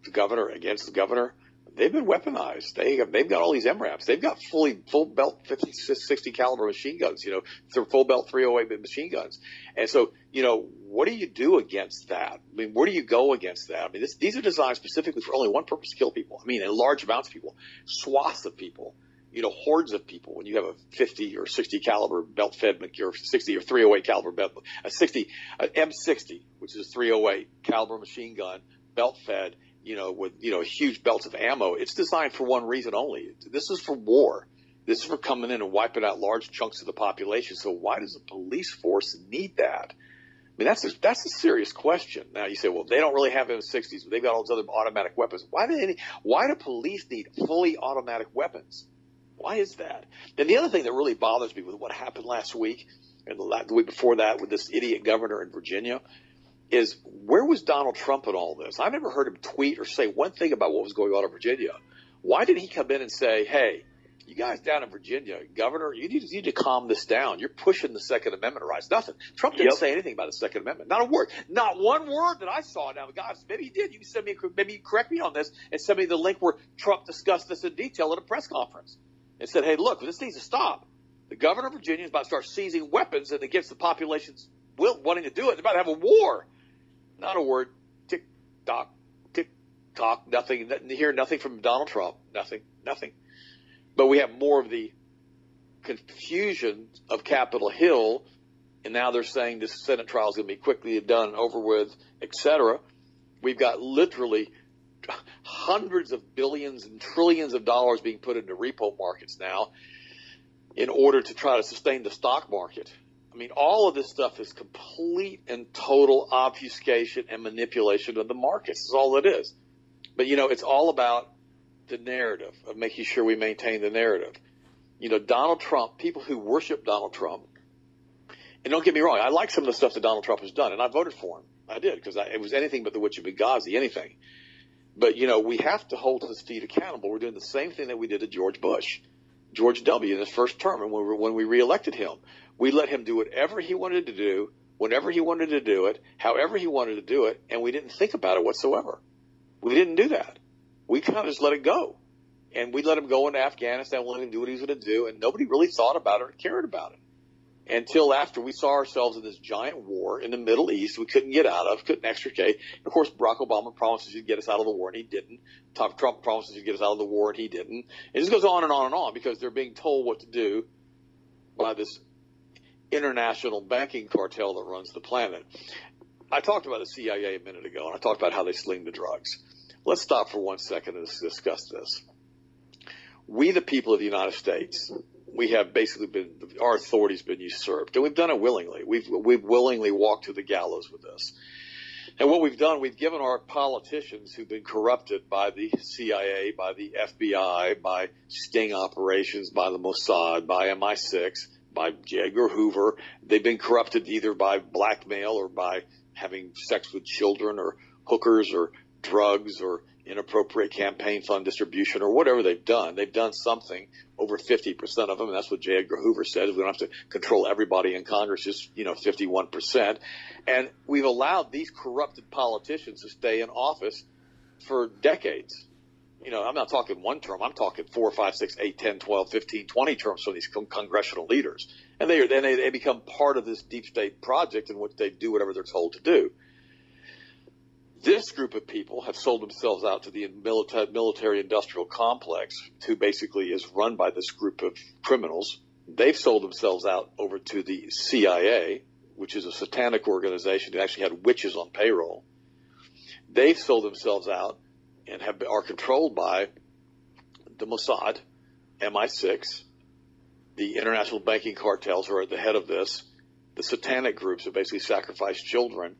the governor against the governor they've been weaponized. They have, they've got all these MRAPs. They've got fully full belt 50, 60 caliber machine guns. You know, full belt 308 machine guns. And so, you know, what do you do against that? I mean, where do you go against that? I mean, this, these are designed specifically for only one purpose: kill people. I mean, in large amounts of people, swaths of people. You know, hordes of people. When you have a 50 or 60 caliber belt fed or 60 or 308 caliber belt, a 60, a M60, which is a 308 caliber machine gun, belt fed you know, with, you know, huge belts of ammo. It's designed for one reason only. This is for war. This is for coming in and wiping out large chunks of the population. So why does the police force need that? I mean, that's a, that's a serious question. Now you say, well, they don't really have M60s, but they've got all these other automatic weapons. Why do they, why do police need fully automatic weapons? Why is that? And the other thing that really bothers me with what happened last week and the, the week before that with this idiot governor in Virginia is where was Donald Trump in all this? I've never heard him tweet or say one thing about what was going on in Virginia. Why did he come in and say, hey, you guys down in Virginia, Governor, you need, you need to calm this down. You're pushing the Second Amendment rights. Nothing. Trump didn't yep. say anything about the Second Amendment. Not a word. Not one word that I saw. Now, guys, maybe he did. You can send me, maybe you correct me on this and send me the link where Trump discussed this in detail at a press conference and said, hey, look, this needs to stop. The governor of Virginia is about to start seizing weapons and against the population's will, wanting to do it. They're about to have a war. Not a word. Tick tock, tick tock. Nothing. Hear nothing from Donald Trump. Nothing. Nothing. But we have more of the confusion of Capitol Hill, and now they're saying this Senate trial is going to be quickly done, over with, etc. We've got literally hundreds of billions and trillions of dollars being put into repo markets now in order to try to sustain the stock market. I mean, all of this stuff is complete and total obfuscation and manipulation of the markets. Is all it is. But you know, it's all about the narrative of making sure we maintain the narrative. You know, Donald Trump, people who worship Donald Trump, and don't get me wrong, I like some of the stuff that Donald Trump has done, and I voted for him. I did because it was anything but the witch of Benghazi, anything. But you know, we have to hold his feet accountable. We're doing the same thing that we did to George Bush, George W. in his first term, and when we, when we reelected him. We let him do whatever he wanted to do, whenever he wanted to do it, however he wanted to do it, and we didn't think about it whatsoever. We didn't do that. We kind of just let it go. And we let him go into Afghanistan, let him do what he was going to do, and nobody really thought about it or cared about it. Until after we saw ourselves in this giant war in the Middle East we couldn't get out of, couldn't extricate. And of course, Barack Obama promises he'd get us out of the war, and he didn't. Trump promises he'd get us out of the war, and he didn't. It just goes on and on and on because they're being told what to do by this international banking cartel that runs the planet. I talked about the CIA a minute ago, and I talked about how they sling the drugs. Let's stop for one second and discuss this. We, the people of the United States, we have basically been our authority's been usurped, and we've done it willingly. We've we've willingly walked to the gallows with this. And what we've done, we've given our politicians who've been corrupted by the CIA, by the FBI, by sting operations, by the Mossad, by MI6, by J. Edgar Hoover. They've been corrupted either by blackmail or by having sex with children or hookers or drugs or inappropriate campaign fund distribution or whatever they've done. They've done something over 50% of them. And that's what J. Edgar Hoover says. We don't have to control everybody in Congress, just, you know, 51%. And we've allowed these corrupted politicians to stay in office for decades you know, I'm not talking one term. I'm talking four, five, six, eight, 10, 12, 15, 20 terms for these con- congressional leaders. And they, then they, they become part of this deep state project in which they do whatever they're told to do. This group of people have sold themselves out to the military industrial complex, who basically is run by this group of criminals. They've sold themselves out over to the CIA, which is a satanic organization that actually had witches on payroll. They've sold themselves out and have are controlled by the Mossad, MI6, the international banking cartels are at the head of this, the satanic groups who basically sacrifice children,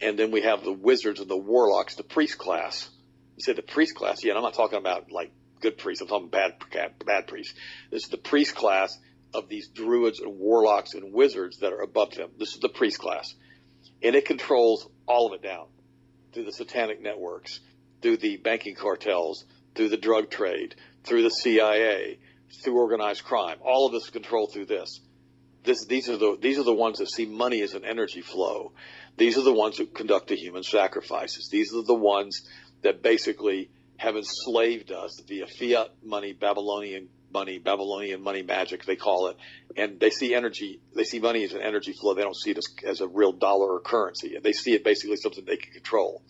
and then we have the wizards and the warlocks, the priest class. You said the priest class, yeah, I'm not talking about like good priests, I'm talking bad bad priests. This is the priest class of these druids and warlocks and wizards that are above them. This is the priest class. And it controls all of it down through the satanic networks through the banking cartels, through the drug trade, through the CIA, through organized crime. All of this is controlled through this. This, these are the these are the ones that see money as an energy flow. These are the ones who conduct the human sacrifices. These are the ones that basically have enslaved us via fiat money, Babylonian money, Babylonian money magic, they call it. And they see energy, they see money as an energy flow. They don't see it as, as a real dollar or currency. They see it basically as something they can control.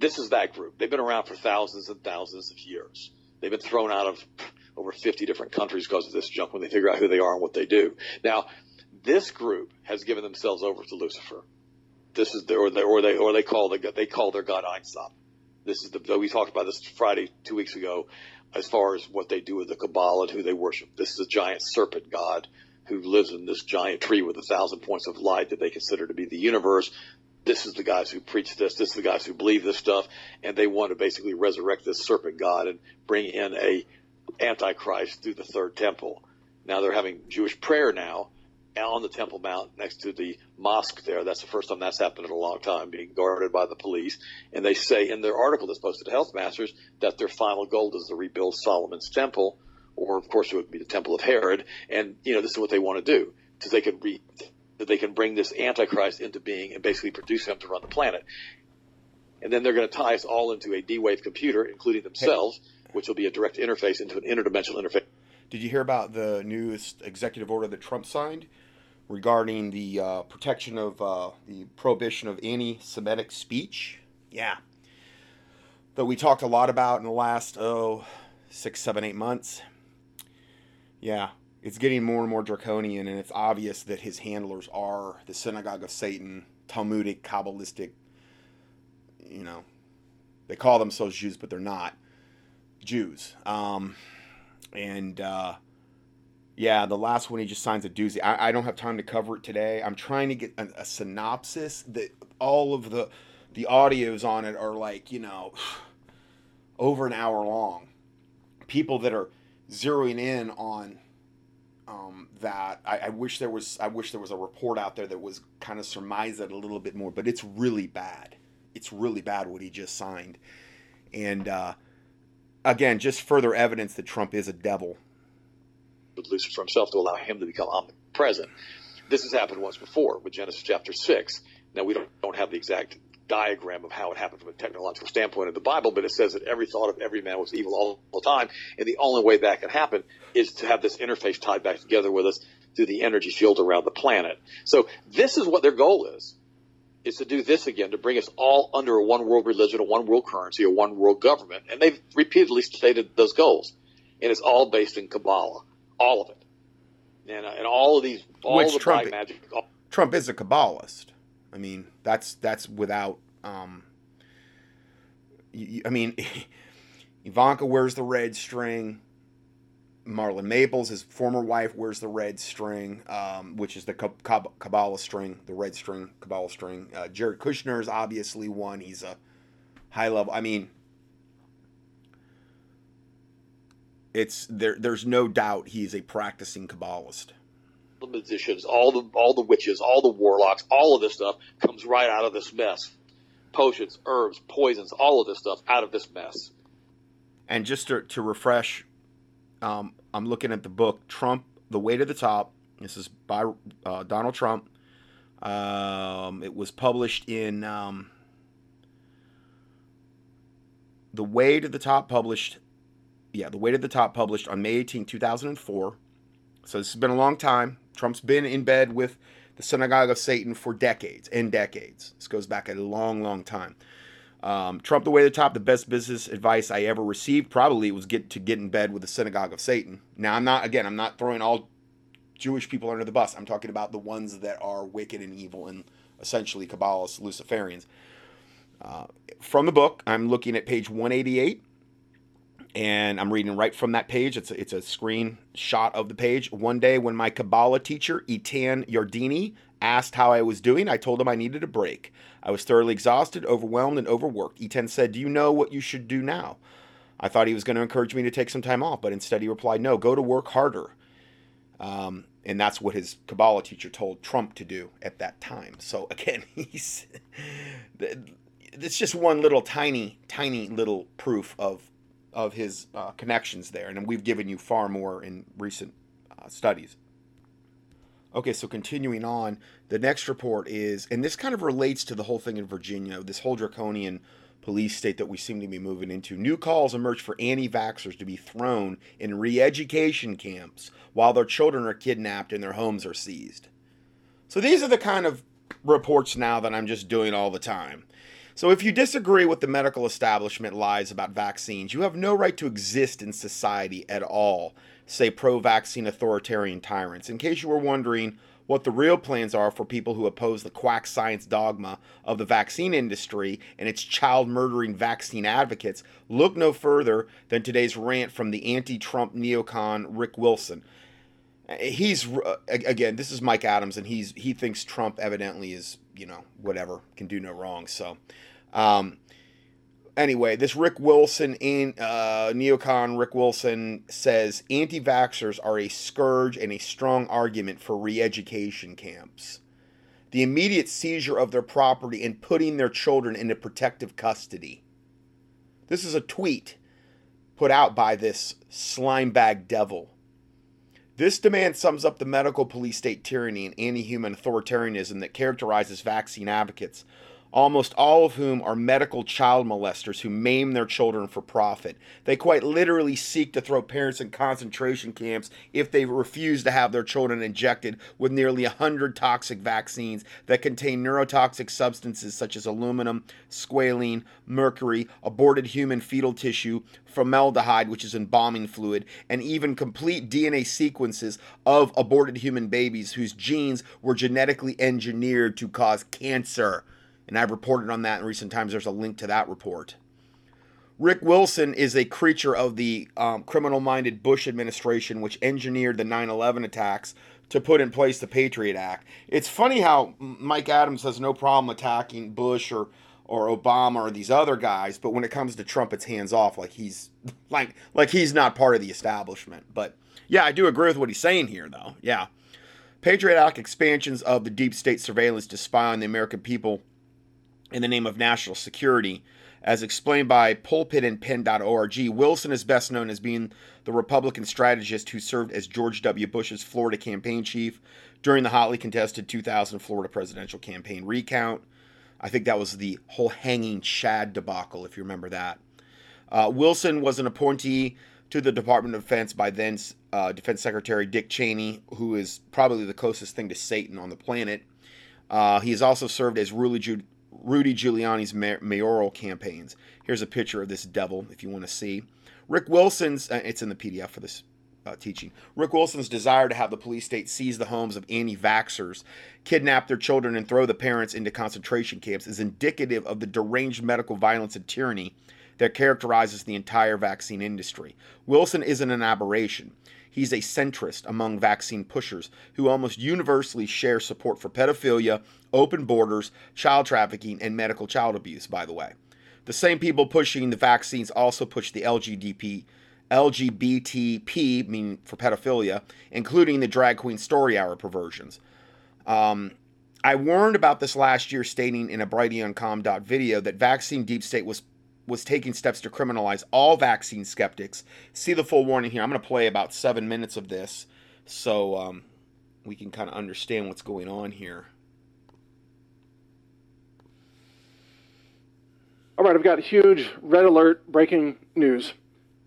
This is that group. They've been around for thousands and thousands of years. They've been thrown out of over 50 different countries because of this junk when they figure out who they are and what they do. Now, this group has given themselves over to Lucifer. This is the, or they, or they, or they call the, they call their God Einstein. This is the, we talked about this Friday, two weeks ago, as far as what they do with the Kabbalah and who they worship. This is a giant serpent god who lives in this giant tree with a thousand points of light that they consider to be the universe. This is the guys who preach this. This is the guys who believe this stuff, and they want to basically resurrect this serpent god and bring in a antichrist through the third temple. Now they're having Jewish prayer now on the Temple Mount next to the mosque there. That's the first time that's happened in a long time, being guarded by the police. And they say in their article that's posted to Health Masters that their final goal is to rebuild Solomon's temple, or of course it would be the Temple of Herod. And you know this is what they want to do, because they can re- that they can bring this Antichrist into being and basically produce him to run the planet. And then they're going to tie us all into a D-Wave computer, including themselves, which will be a direct interface into an interdimensional interface.
Did you hear about the newest executive order that Trump signed regarding the uh, protection of uh, the prohibition of anti-Semitic speech? Yeah, that we talked a lot about in the last oh six, seven, eight months. Yeah, it's getting more and more draconian, and it's obvious that his handlers are the synagogue of Satan, Talmudic, Kabbalistic. You know, they call themselves Jews, but they're not Jews. Um, and uh, yeah, the last one he just signs a doozy. I, I, don't have time to cover it today. I'm trying to get a, a synopsis that all of the the audios on it are like you know over an hour long. People that are zeroing in on um, that. I, I, wish there was. I wish there was a report out there that was kind of surmised it a little bit more. But it's really bad. It's really bad what he just signed, and uh, again, just further evidence that Trump is a devil.
With Lucifer himself to allow him to become omnipresent. This has happened once before with Genesis chapter six. Now we don't, don't have the exact diagram of how it happened from a technological standpoint in the Bible, but it says that every thought of every man was evil all the time, and the only way that can happen is to have this interface tied back together with us through the energy field around the planet. So this is what their goal is is to do this again, to bring us all under a one world religion, a one world currency, a one world government. And they've repeatedly stated those goals. And it's all based in Kabbalah, all of it. And, uh, and all of these, all
Which
the
Trump,
magic.
All, Trump is a Kabbalist. I mean, that's that's without. Um, I mean, Ivanka wears the red string. Marla Maples, his former wife, wears the red string, um, which is the Kabbalah string, the red string, Kabbalah string. Uh, Jared Kushner is obviously one. He's a high level. I mean, it's there. There's no doubt he's a practicing Kabbalist.
The magicians, all the all the witches, all the warlocks, all of this stuff comes right out of this mess. Potions, herbs, poisons, all of this stuff out of this mess.
And just to, to refresh um, I'm looking at the book Trump, The Way to the Top. This is by uh, Donald Trump. Um, it was published in um, The Way to the Top, published, yeah, The Way to the Top, published on May 18, 2004. So this has been a long time. Trump's been in bed with the synagogue of Satan for decades and decades. This goes back a long, long time. Um, Trump the way to the top, the best business advice I ever received probably was get to get in bed with the synagogue of Satan. Now I'm not again, I'm not throwing all Jewish people under the bus. I'm talking about the ones that are wicked and evil and essentially Kabbalists, Luciferians. Uh, from the book, I'm looking at page 188, and I'm reading right from that page. It's a, it's a screen shot of the page. One day, when my Kabbalah teacher, Eitan Yardeni, asked how I was doing, I told him I needed a break. I was thoroughly exhausted, overwhelmed, and overworked. Eitan said, Do you know what you should do now? I thought he was going to encourage me to take some time off, but instead he replied, No, go to work harder. Um, and that's what his Kabbalah teacher told Trump to do at that time. So again, he's it's just one little tiny, tiny little proof of of his uh, connections there, and we've given you far more in recent uh, studies. Okay, so continuing on, the next report is, and this kind of relates to the whole thing in Virginia, this whole draconian police state that we seem to be moving into. New calls emerge for anti vaxxers to be thrown in re education camps while their children are kidnapped and their homes are seized. So these are the kind of reports now that I'm just doing all the time. So if you disagree with the medical establishment lies about vaccines, you have no right to exist in society at all, say pro vaccine authoritarian tyrants. In case you were wondering, what the real plans are for people who oppose the quack science dogma of the vaccine industry and its child murdering vaccine advocates, look no further than today's rant from the anti Trump neocon Rick Wilson. He's uh, again, this is Mike Adams, and he's he thinks Trump evidently is you know whatever can do no wrong. So, um, anyway, this Rick Wilson in uh, neocon Rick Wilson says anti-vaxxers are a scourge and a strong argument for re-education camps. The immediate seizure of their property and putting their children into protective custody. This is a tweet put out by this slimebag devil. This demand sums up the medical police state tyranny and anti human authoritarianism that characterizes vaccine advocates almost all of whom are medical child molesters who maim their children for profit. They quite literally seek to throw parents in concentration camps if they refuse to have their children injected with nearly 100 toxic vaccines that contain neurotoxic substances such as aluminum, squalene, mercury, aborted human fetal tissue, formaldehyde, which is embalming fluid, and even complete DNA sequences of aborted human babies whose genes were genetically engineered to cause cancer and I've reported on that in recent times. There's a link to that report. Rick Wilson is a creature of the um, criminal minded Bush administration, which engineered the 9 11 attacks to put in place the Patriot Act. It's funny how Mike Adams has no problem attacking Bush or or Obama or these other guys, but when it comes to Trump, it's hands off, like he's like like he's not part of the establishment. But yeah, I do agree with what he's saying here, though. Yeah, Patriot Act expansions of the deep state surveillance to spy on the American people in the name of national security. As explained by pulpitandpen.org, Wilson is best known as being the Republican strategist who served as George W. Bush's Florida campaign chief during the hotly contested 2000 Florida presidential campaign recount. I think that was the whole hanging Chad debacle, if you remember that. Uh, Wilson was an appointee to the Department of Defense by then uh, Defense Secretary Dick Cheney, who is probably the closest thing to Satan on the planet. Uh, he has also served as Rudy, Giuliani's mayoral campaigns. Here's a picture of this devil if you want to see. Rick Wilson's, uh, it's in the PDF for this uh, teaching. Rick Wilson's desire to have the police state seize the homes of anti vaxxers, kidnap their children, and throw the parents into concentration camps is indicative of the deranged medical violence and tyranny that characterizes the entire vaccine industry. Wilson isn't an aberration. He's a centrist among vaccine pushers who almost universally share support for pedophilia, open borders, child trafficking, and medical child abuse, by the way. The same people pushing the vaccines also push the LGDP, LGBTP, meaning for pedophilia, including the drag queen story hour perversions. Um, I warned about this last year, stating in a Brighteon.com video that vaccine deep state was was taking steps to criminalize all vaccine skeptics. See the full warning here. I'm going to play about seven minutes of this so um, we can kind of understand what's going on here.
All right, I've got huge red alert breaking news.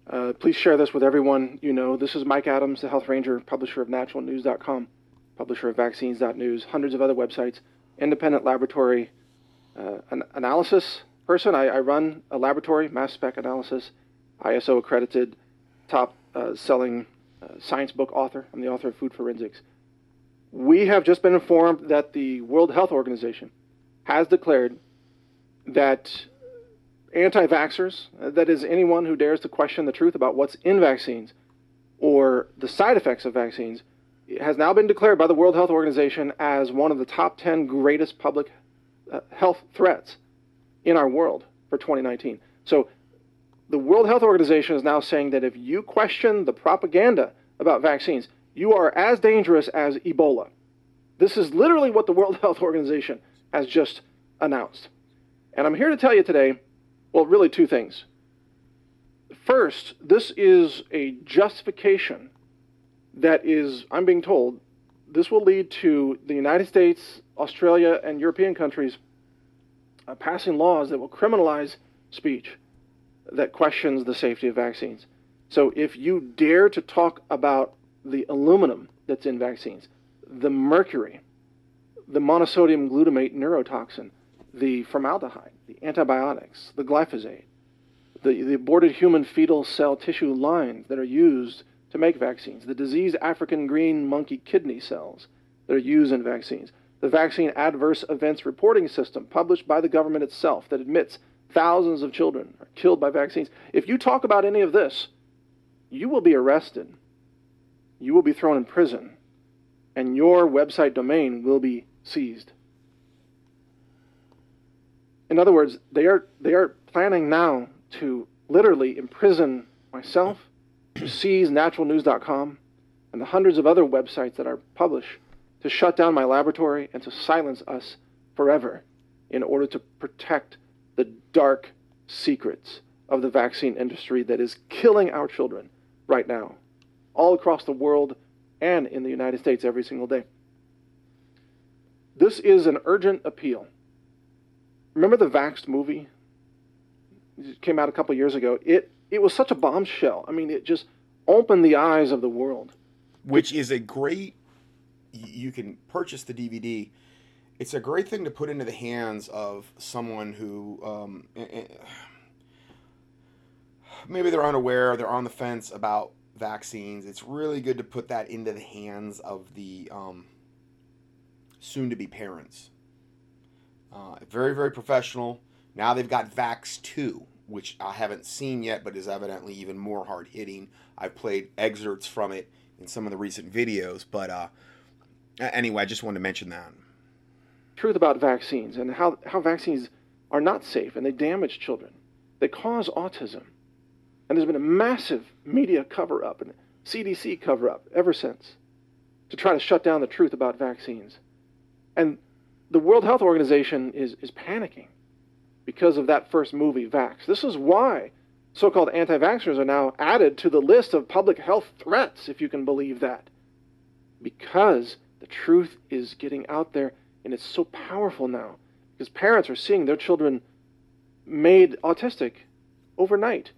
Uh, please share this with everyone you know. This is Mike Adams, the Health Ranger, publisher of naturalnews.com, publisher of vaccines.news, hundreds of other websites, independent laboratory uh, an analysis person. I, I, run a laboratory, mass spec analysis, ISO accredited, top uh, selling uh, science book author. I'm the author of Food Forensics. We have just been informed that the World Health Organization has declared that anti vaxxers, uh, that is, anyone who dares to question the truth about what's in vaccines or the side effects of vaccines, has now been declared by the World Health Organization as one of the top 10 greatest public uh, health threats in our world for 2019. So the World Health Organization is now saying that if you question the propaganda about vaccines, you are as dangerous as Ebola. This is literally what the World Health Organization has just announced. And I'm here to tell you today, well, really two things. First, this is a justification that is, I'm being told, this will lead to the United States, Australia, and European countries uh, passing laws that will criminalize speech that questions the safety of vaccines. So if you dare to talk about the aluminum that's in vaccines, the mercury, the monosodium glutamate neurotoxin, the formaldehyde, the antibiotics, the glyphosate, the, the aborted human fetal cell tissue lines that are used to make vaccines, the diseased African green monkey kidney cells that are used in vaccines, the vaccine adverse events reporting system published by the government itself that admits thousands of children are killed by vaccines. If you talk about any of this, you will be arrested, you will be thrown in prison, and your website domain will be seized. In other words, they are, they are planning now to literally imprison myself, to seize naturalnews.com, and the hundreds of other websites that I publish, to shut down my laboratory and to silence us forever in order to protect the dark secrets of the vaccine industry that is killing our children right now, all across the world and in the United States every single day. This is an urgent appeal. Remember the Vaxxed movie? It came out a couple years ago. It it was such a bombshell. I mean, it just opened the eyes of the world.
Which is a great. You can purchase the DVD. It's a great thing to put into the hands of someone who um, maybe they're unaware, they're on the fence about vaccines. It's really good to put that into the hands of the um, soon to be parents. Uh, very, very professional. Now they've got Vax 2, which I haven't seen yet, but is evidently even more hard hitting. I've played excerpts from it in some of the recent videos, but uh, anyway, I just wanted to mention that.
Truth about vaccines and how, how vaccines are not safe and they damage children. They cause autism. And there's been a massive media cover up and CDC cover up ever since to try to shut down the truth about vaccines. And the World Health Organization is, is panicking because of that first movie, Vax. This is why so called anti vaxxers are now added to the list of public health threats, if you can believe that. Because the truth is getting out there and it's so powerful now. Because parents are seeing their children made autistic overnight.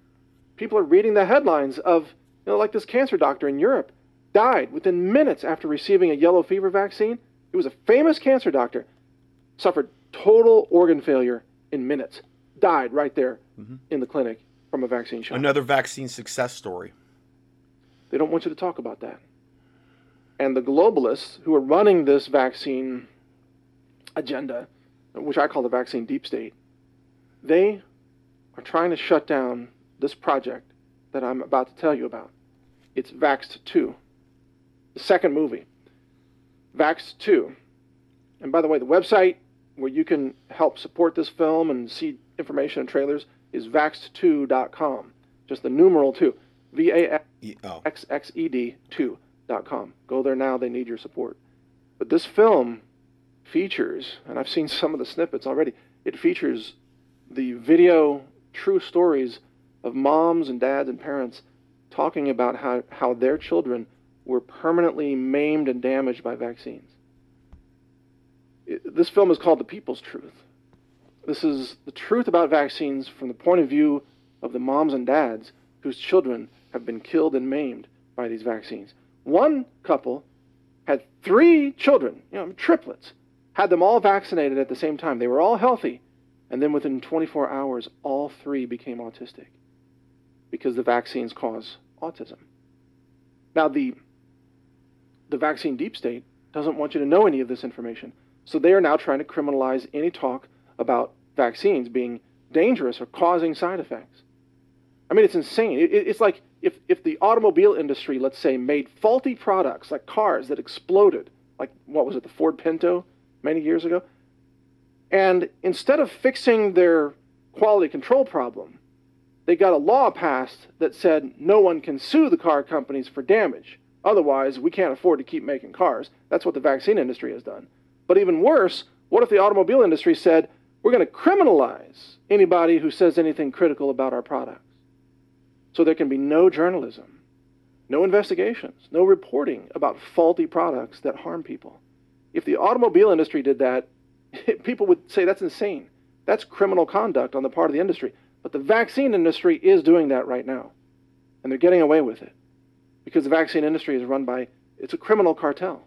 People are reading the headlines of, you know, like this cancer doctor in Europe died within minutes after receiving a yellow fever vaccine. He was a famous cancer doctor, suffered total organ failure in minutes, died right there mm-hmm. in the clinic from a vaccine shot.
Another vaccine success story.
They don't want you to talk about that. And the globalists who are running this vaccine agenda, which I call the vaccine deep state, they are trying to shut down this project that I'm about to tell you about. It's Vaxxed 2, the second movie. Vaxxed 2. And by the way, the website where you can help support this film and see information and trailers is vaxxed2.com. Just the numeral 2. V A X X E D 2.com. Go there now, they need your support. But this film features, and I've seen some of the snippets already, it features the video true stories of moms and dads and parents talking about how, how their children were permanently maimed and damaged by vaccines. It, this film is called The People's Truth. This is the truth about vaccines from the point of view of the moms and dads whose children have been killed and maimed by these vaccines. One couple had three children, you know, triplets, had them all vaccinated at the same time. They were all healthy, and then within 24 hours, all three became autistic because the vaccines cause autism. Now, the, the vaccine deep state doesn't want you to know any of this information. So they are now trying to criminalize any talk about vaccines being dangerous or causing side effects. I mean, it's insane. It, it's like if, if the automobile industry, let's say, made faulty products like cars that exploded, like what was it, the Ford Pinto many years ago, and instead of fixing their quality control problem, they got a law passed that said no one can sue the car companies for damage. Otherwise, we can't afford to keep making cars. That's what the vaccine industry has done. But even worse, what if the automobile industry said, we're going to criminalize anybody who says anything critical about our products? So there can be no journalism, no investigations, no reporting about faulty products that harm people. If the automobile industry did that, people would say that's insane. That's criminal conduct on the part of the industry. But the vaccine industry is doing that right now. And they're getting away with it. Because the vaccine industry is run by, it's a criminal cartel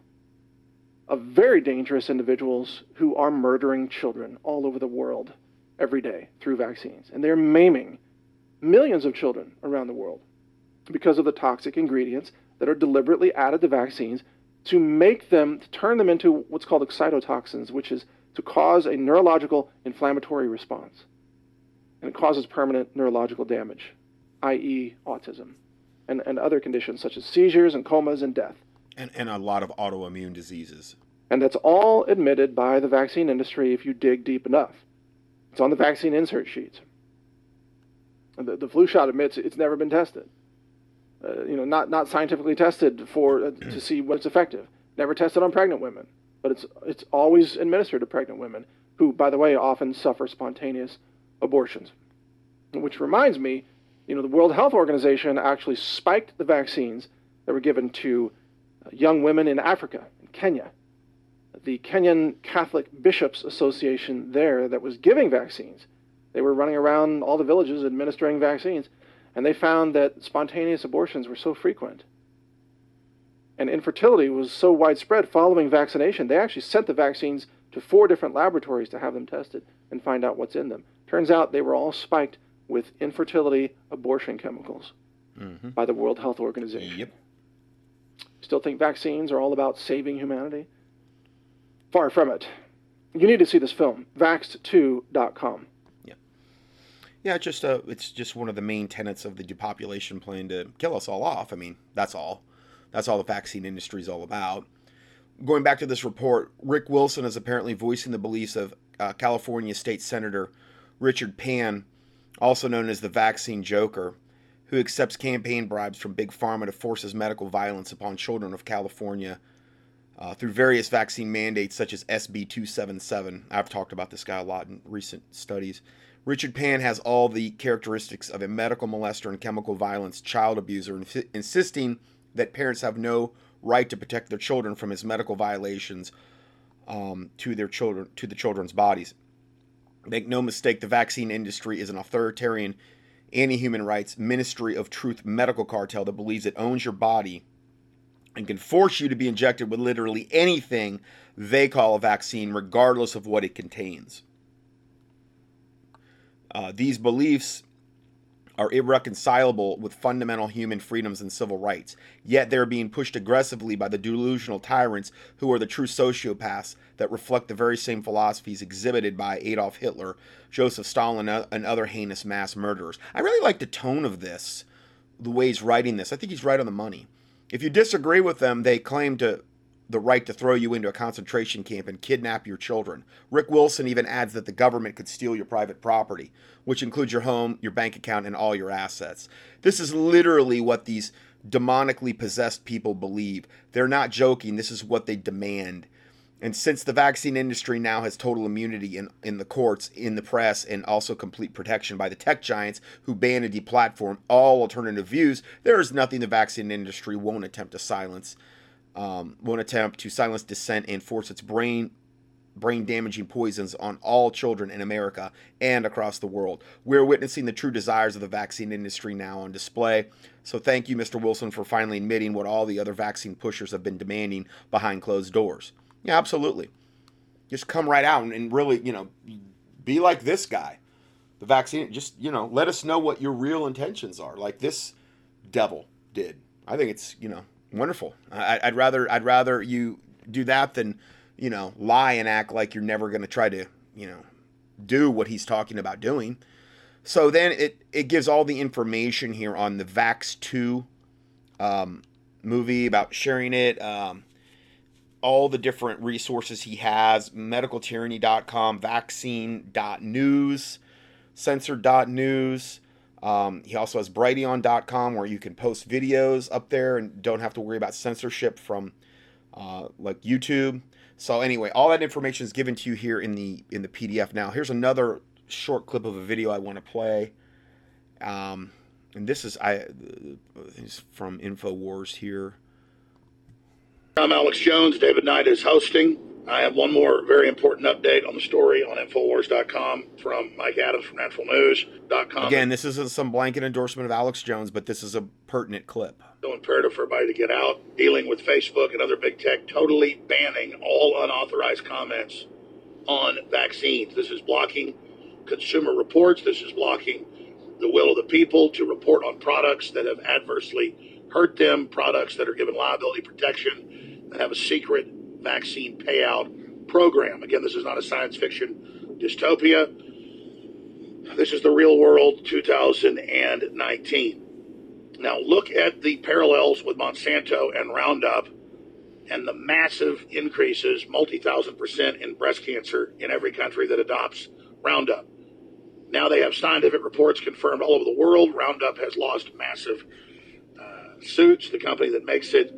of very dangerous individuals who are murdering children all over the world every day through vaccines. And they're maiming millions of children around the world because of the toxic ingredients that are deliberately added to vaccines to make them, to turn them into what's called excitotoxins, which is to cause a neurological inflammatory response. And it causes permanent neurological damage, i.e., autism, and, and other conditions such as seizures and comas and death.
And, and a lot of autoimmune diseases.
And that's all admitted by the vaccine industry if you dig deep enough. It's on the vaccine insert sheets. The, the flu shot admits it's never been tested. Uh, you know, not, not scientifically tested for uh, to see what's effective. Never tested on pregnant women, but it's it's always administered to pregnant women who, by the way, often suffer spontaneous abortions. Which reminds me, you know, the World Health Organization actually spiked the vaccines that were given to uh, young women in Africa, in Kenya. The Kenyan Catholic Bishops Association there that was giving vaccines, they were running around all the villages administering vaccines and they found that spontaneous abortions were so frequent and infertility was so widespread following vaccination, they actually sent the vaccines to four different laboratories to have them tested and find out what's in them. Turns out they were all spiked with infertility abortion chemicals mm-hmm. by the World Health Organization.
Yep.
Still think vaccines are all about saving humanity? Far from it. You need to see this film, vaxxed2.com.
Yeah, it's just a, uh, it's just one of the main tenets of the depopulation plan to kill us all off. I mean, that's all. That's all the vaccine industry is all about. Going back to this report, Rick Wilson is apparently voicing the beliefs of uh, California State Senator Richard Pan, also known as the Vaccine Joker, who accepts campaign bribes from Big Pharma to force his medical violence upon children of California uh, through various vaccine mandates such as SB 277. I've talked about this guy a lot in recent studies. Richard Pan has all the characteristics of a medical molester and chemical violence child abuser, insisting that parents have no right to protect their children from his medical violations um, to their children to the children's bodies. Make no mistake, the vaccine industry is an authoritarian, anti-human rights, ministry of truth medical cartel that believes it owns your body and can force you to be injected with literally anything they call a vaccine, regardless of what it contains. Uh, these beliefs are irreconcilable with fundamental human freedoms and civil rights, yet they're being pushed aggressively by the delusional tyrants who are the true sociopaths that reflect the very same philosophies exhibited by Adolf Hitler, Joseph Stalin, and other heinous mass murderers. I really like the tone of this, the way he's writing this. I think he's right on the money. If you disagree with them, they claim to the right to throw you into a concentration camp and kidnap your children. Rick Wilson even adds that the government could steal your private property, which includes your home, your bank account, and all your assets. This is literally what these demonically possessed people believe. They're not joking, this is what they demand. And since the vaccine industry now has total immunity in, in the courts, in the press, and also complete protection by the tech giants who ban and deplatform all alternative views, there is nothing the vaccine industry won't attempt to silence um, won't attempt to silence dissent and force its brain brain damaging poisons on all children in America and across the world. We're witnessing the true desires of the vaccine industry now on display. So thank you, Mr. Wilson, for finally admitting what all the other vaccine pushers have been demanding behind closed doors. Yeah, absolutely. Just come right out and really, you know, be like this guy. The vaccine, just, you know, let us know what your real intentions are, like this devil did. I think it's, you know, wonderful. I, would rather I'd rather you do that than you know lie and act like you're never going to try to you know do what he's talking about doing. So then it it gives all the information here on the Vax Two um, movie about sharing it. Um, all the different resources he has medicaltyranny.com vaccine.news censored.news um, he also has Brighteon.com where you can post videos up there and don't have to worry about censorship from uh, like YouTube. So anyway, all that information is given to you here in the in the PDF. Now, here's another short clip of a video I want to play. Um, and this is I is from Infowars here.
I'm Alex Jones. David Knight is hosting. I have one more very important update on the story on Infowars.com from Mike Adams from NaturalNews.com.
Again, this isn't some blanket endorsement of Alex Jones, but this is a pertinent clip.
So imperative for everybody to get out, dealing with Facebook and other big tech, totally banning all unauthorized comments on vaccines. This is blocking consumer reports. This is blocking the will of the people to report on products that have adversely hurt them, products that are given liability protection, that have a secret vaccine payout program. Again, this is not a science fiction dystopia. This is the real world 2019. Now, look at the parallels with Monsanto and Roundup and the massive increases, multi thousand percent, in breast cancer in every country that adopts Roundup. Now they have scientific reports confirmed all over the world. Roundup has lost massive uh, suits. The company that makes it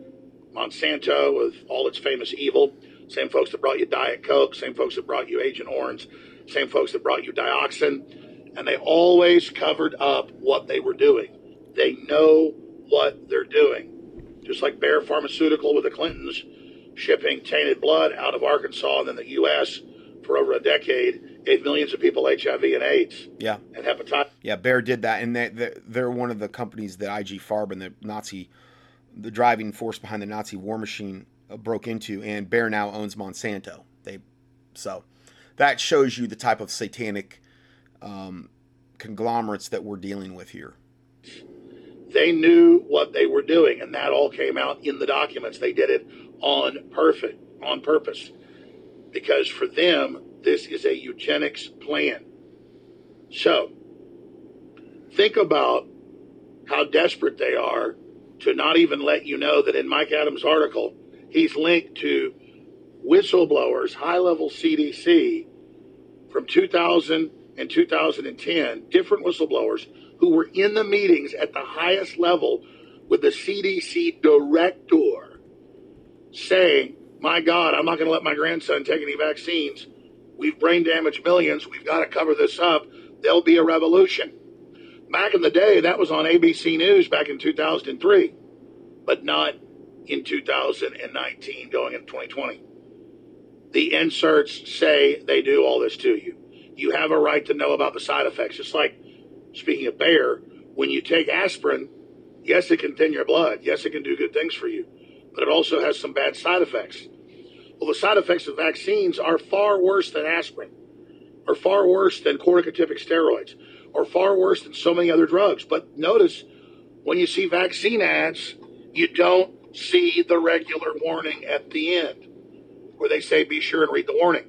Monsanto with all its famous evil. Same folks that brought you Diet Coke, same folks that brought you Agent Orange, same folks that brought you Dioxin. And they always covered up what they were doing. They know what they're doing. Just like Bayer Pharmaceutical with the Clintons shipping tainted blood out of Arkansas and then the U.S. for over a decade gave millions of people HIV and AIDS.
Yeah.
And hepatitis.
Yeah, Bayer did that. And they, they're one of the companies that IG Farben, the Nazi the driving force behind the Nazi war machine uh, broke into, and Bayer now owns Monsanto. They so that shows you the type of satanic um, conglomerates that we're dealing with here.
They knew what they were doing, and that all came out in the documents. They did it on perfect on purpose because for them this is a eugenics plan. So think about how desperate they are to not even let you know that in Mike Adams' article, he's linked to whistleblowers, high level CDC from 2000 and 2010, different whistleblowers who were in the meetings at the highest level with the CDC director saying, My God, I'm not going to let my grandson take any vaccines. We've brain damaged millions. We've got to cover this up. There'll be a revolution. Back in the day, that was on ABC News back in 2003, but not in 2019 going into 2020. The inserts say they do all this to you. You have a right to know about the side effects. It's like, speaking of Bayer, when you take aspirin, yes, it can thin your blood. Yes, it can do good things for you, but it also has some bad side effects. Well, the side effects of vaccines are far worse than aspirin, are far worse than corticotypic steroids are far worse than so many other drugs. But notice when you see vaccine ads, you don't see the regular warning at the end where they say be sure and read the warning.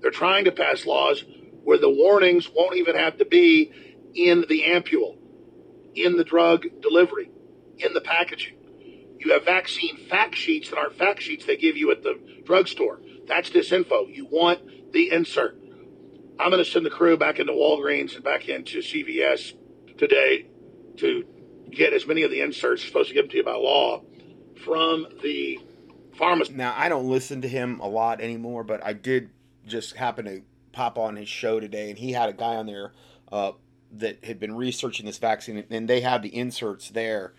They're trying to pass laws where the warnings won't even have to be in the ampule, in the drug delivery, in the packaging. You have vaccine fact sheets that aren't fact sheets they give you at the drugstore. That's disinfo. You want the insert. I'm going to send the crew back into Walgreens and back into CVS today to get as many of the inserts supposed to give them to you by law from the pharmacy.
Now, I don't listen to him a lot anymore, but I did just happen to pop on his show today, and he had a guy on there uh, that had been researching this vaccine, and they have the inserts there.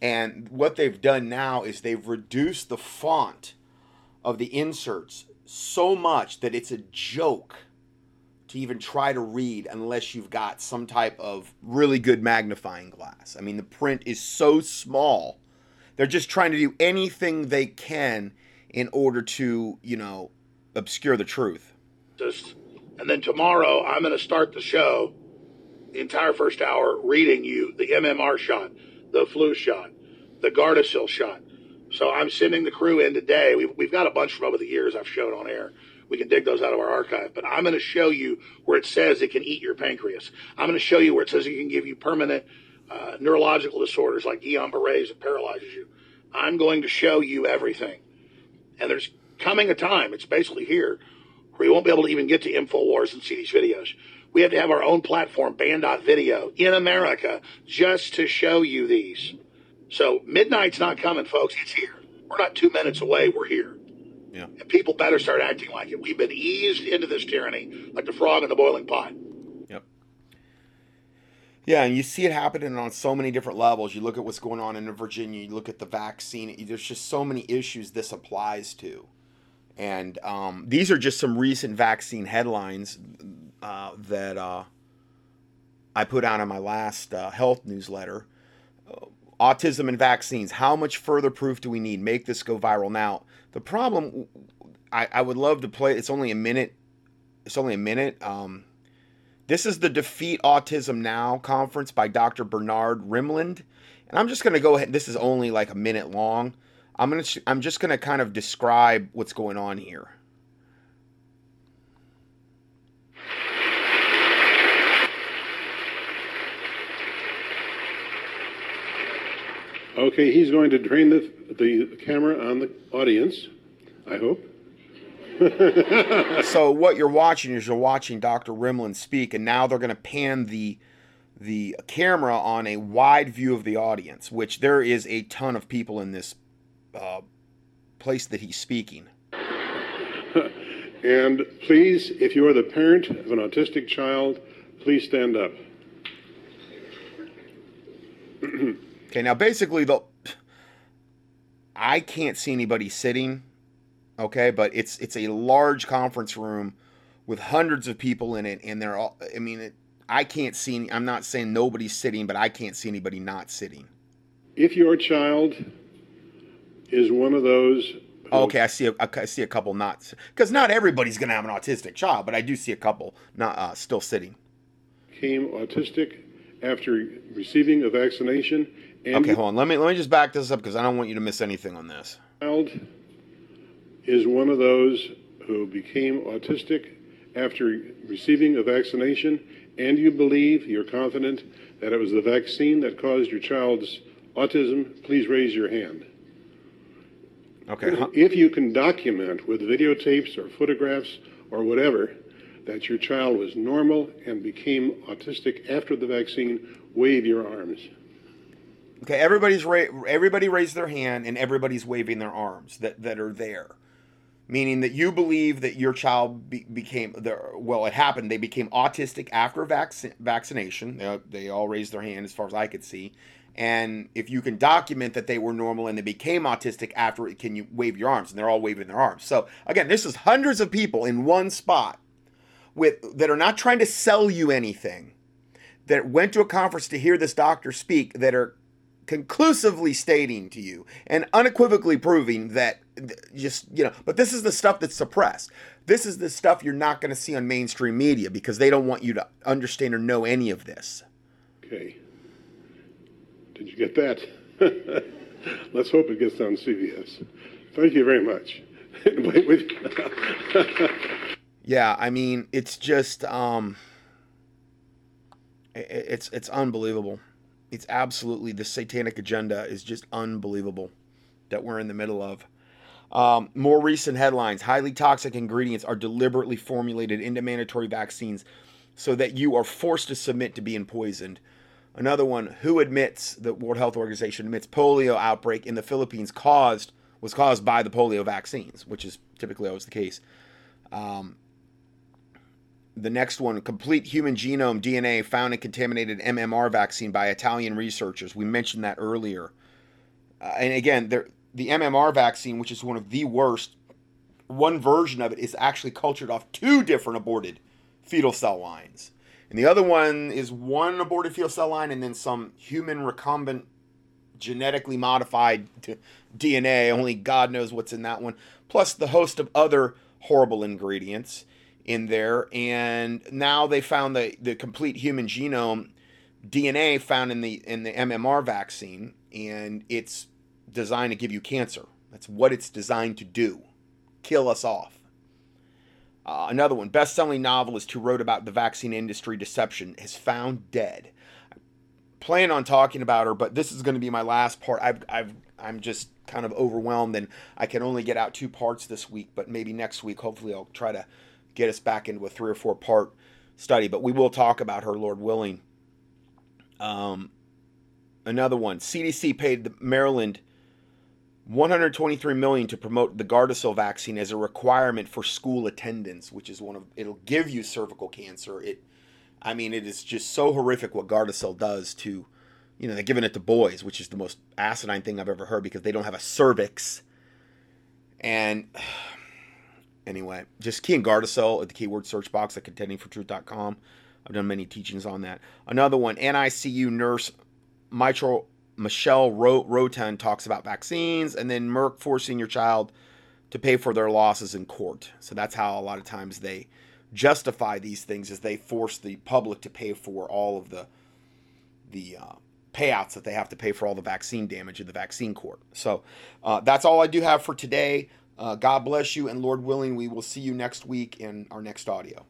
And what they've done now is they've reduced the font of the inserts so much that it's a joke to even try to read unless you've got some type of really good magnifying glass. I mean, the print is so small. They're just trying to do anything they can in order to, you know, obscure the truth.
And then tomorrow, I'm going to start the show, the entire first hour, reading you the MMR shot, the flu shot, the Gardasil shot. So I'm sending the crew in today. We've, we've got a bunch from over the years I've shown on air we can dig those out of our archive. But I'm going to show you where it says it can eat your pancreas. I'm going to show you where it says it can give you permanent uh, neurological disorders like Guillain-Barré's and paralyzes you. I'm going to show you everything. And there's coming a time, it's basically here, where you won't be able to even get to InfoWars and see these videos. We have to have our own platform, Banned.video, in America, just to show you these. So midnight's not coming, folks. It's here. We're not two minutes away. We're here.
Yeah.
And people better start acting like it. We've been eased into this tyranny like the frog in the boiling pot.
Yep. Yeah, and you see it happening on so many different levels. You look at what's going on in Virginia, you look at the vaccine, there's just so many issues this applies to. And um, these are just some recent vaccine headlines uh, that uh, I put out in my last uh, health newsletter. autism and vaccines. How much further proof do we need? Make this go viral. Now, the problem, I, I would love to play. It's only a minute. It's only a minute. Um, this is the Defeat Autism Now conference by Dr. Bernard Rimland. And I'm just going to go ahead. This is only like a minute long. I'm to I'm just going to kind of describe what's going on here.
Okay, he's going to drain the, the camera on the audience, I hope.
so what you're watching is you're watching Dr. Rimland speak, and now they're going to pan the the camera on a wide view of the audience, which there is a ton of people in this uh, place that he's speaking.
and please, if you are the parent of an autistic child, please stand up.
okay, now basically the I can't see anybody sitting okay but it's it's a large conference room with hundreds of people in it and they're all i mean it, i can't see i'm not saying nobody's sitting but i can't see anybody not sitting.
If your child is one of those
okay i see a, I see a couple not because not everybody's going to have an autistic child but i do see a couple not uh, still sitting.
Came autistic after receiving a vaccination
okay hold on let me let me just back this up because i don't want you to miss anything on this
child is one of those who became autistic after receiving a vaccination and you believe, you're confident that it was the vaccine that caused your child's autism, please raise your hand.
Okay.
If you can document with videotapes or photographs or whatever that your child was normal and became autistic after the vaccine, wave your arms.
Okay, everybody's ra- everybody raised their hand and everybody's waving their arms that, that are there. Meaning that you believe that your child be, became well it happened. They became autistic after vac- vaccination. They, they all raised their hand as far as i could see. And if you can document that they were normal and they became autistic after it can you wave your arms? And they're all waving their arms. So again this is hundreds of people in one spot with that are not trying to sell you anything that went to a conference to hear this doctor speak that are conclusively stating to you and unequivocally proving that just you know but this is the stuff that's suppressed. This is the stuff you're not going to see on mainstream media because they don't want you to understand or know any of this.
Okay. Did you get that? Let's hope it gets on cbs thank you very much.
Yeah i mean it's just um it's it's unbelievable it's absolutely the satanic agenda is just unbelievable that we're in the middle of. Um, more recent headlines highly toxic ingredients are deliberately formulated into mandatory vaccines so that you are forced to submit to being poisoned. Another one, who admits the World Health Organization admits polio outbreak in the Philippines caused was caused by the polio vaccines, which is typically always the case. Um, the next one, complete human genome DNA found in contaminated MMR vaccine by Italian researchers. We mentioned that earlier. Uh, and again, the MMR vaccine, which is one of the worst, one version of it is actually cultured off two different aborted fetal cell lines. And the other one is one aborted fetal cell line and then some human recombinant genetically modified DNA. Only God knows what's in that one. Plus the host of other horrible ingredients in there, and now they found the the complete human genome DNA found in the in the MMR vaccine, and it's designed to give you cancer. That's what it's designed to do, kill us off. Uh, another one, best-selling novelist who wrote about the vaccine industry deception is found dead. I plan on talking about her, but this is going to be my last part. I've, I've, I'm just kind of overwhelmed, and I can only get out two parts this week. But maybe next week, hopefully, I'll try to get us back into a three or four part study, but we will talk about her, Lord willing. Um, another one: CDC paid Maryland 123 million to promote the Gardasil vaccine as a requirement for school attendance, which is one of it'll give you cervical cancer. It, I mean, it is just so horrific what Gardasil does to, you know, they're giving it to boys, which is the most asinine thing I've ever heard because they don't have a cervix, and anyway, just key in Gardasil at the keyword search box at contendingfortruth.com. I've done many teachings on that. Another one, NICU nurse Mitchell Michelle Roten talks about vaccines, and then Merck forcing your child to pay for their losses in court. So that's how a lot of times they justify these things, is they force the public to pay for all of the the uh, payouts that they have to pay for all the vaccine damage in the vaccine court. So uh, that's all I do have for today. Uh, God bless you, and Lord willing, we will see you next week in our next audio.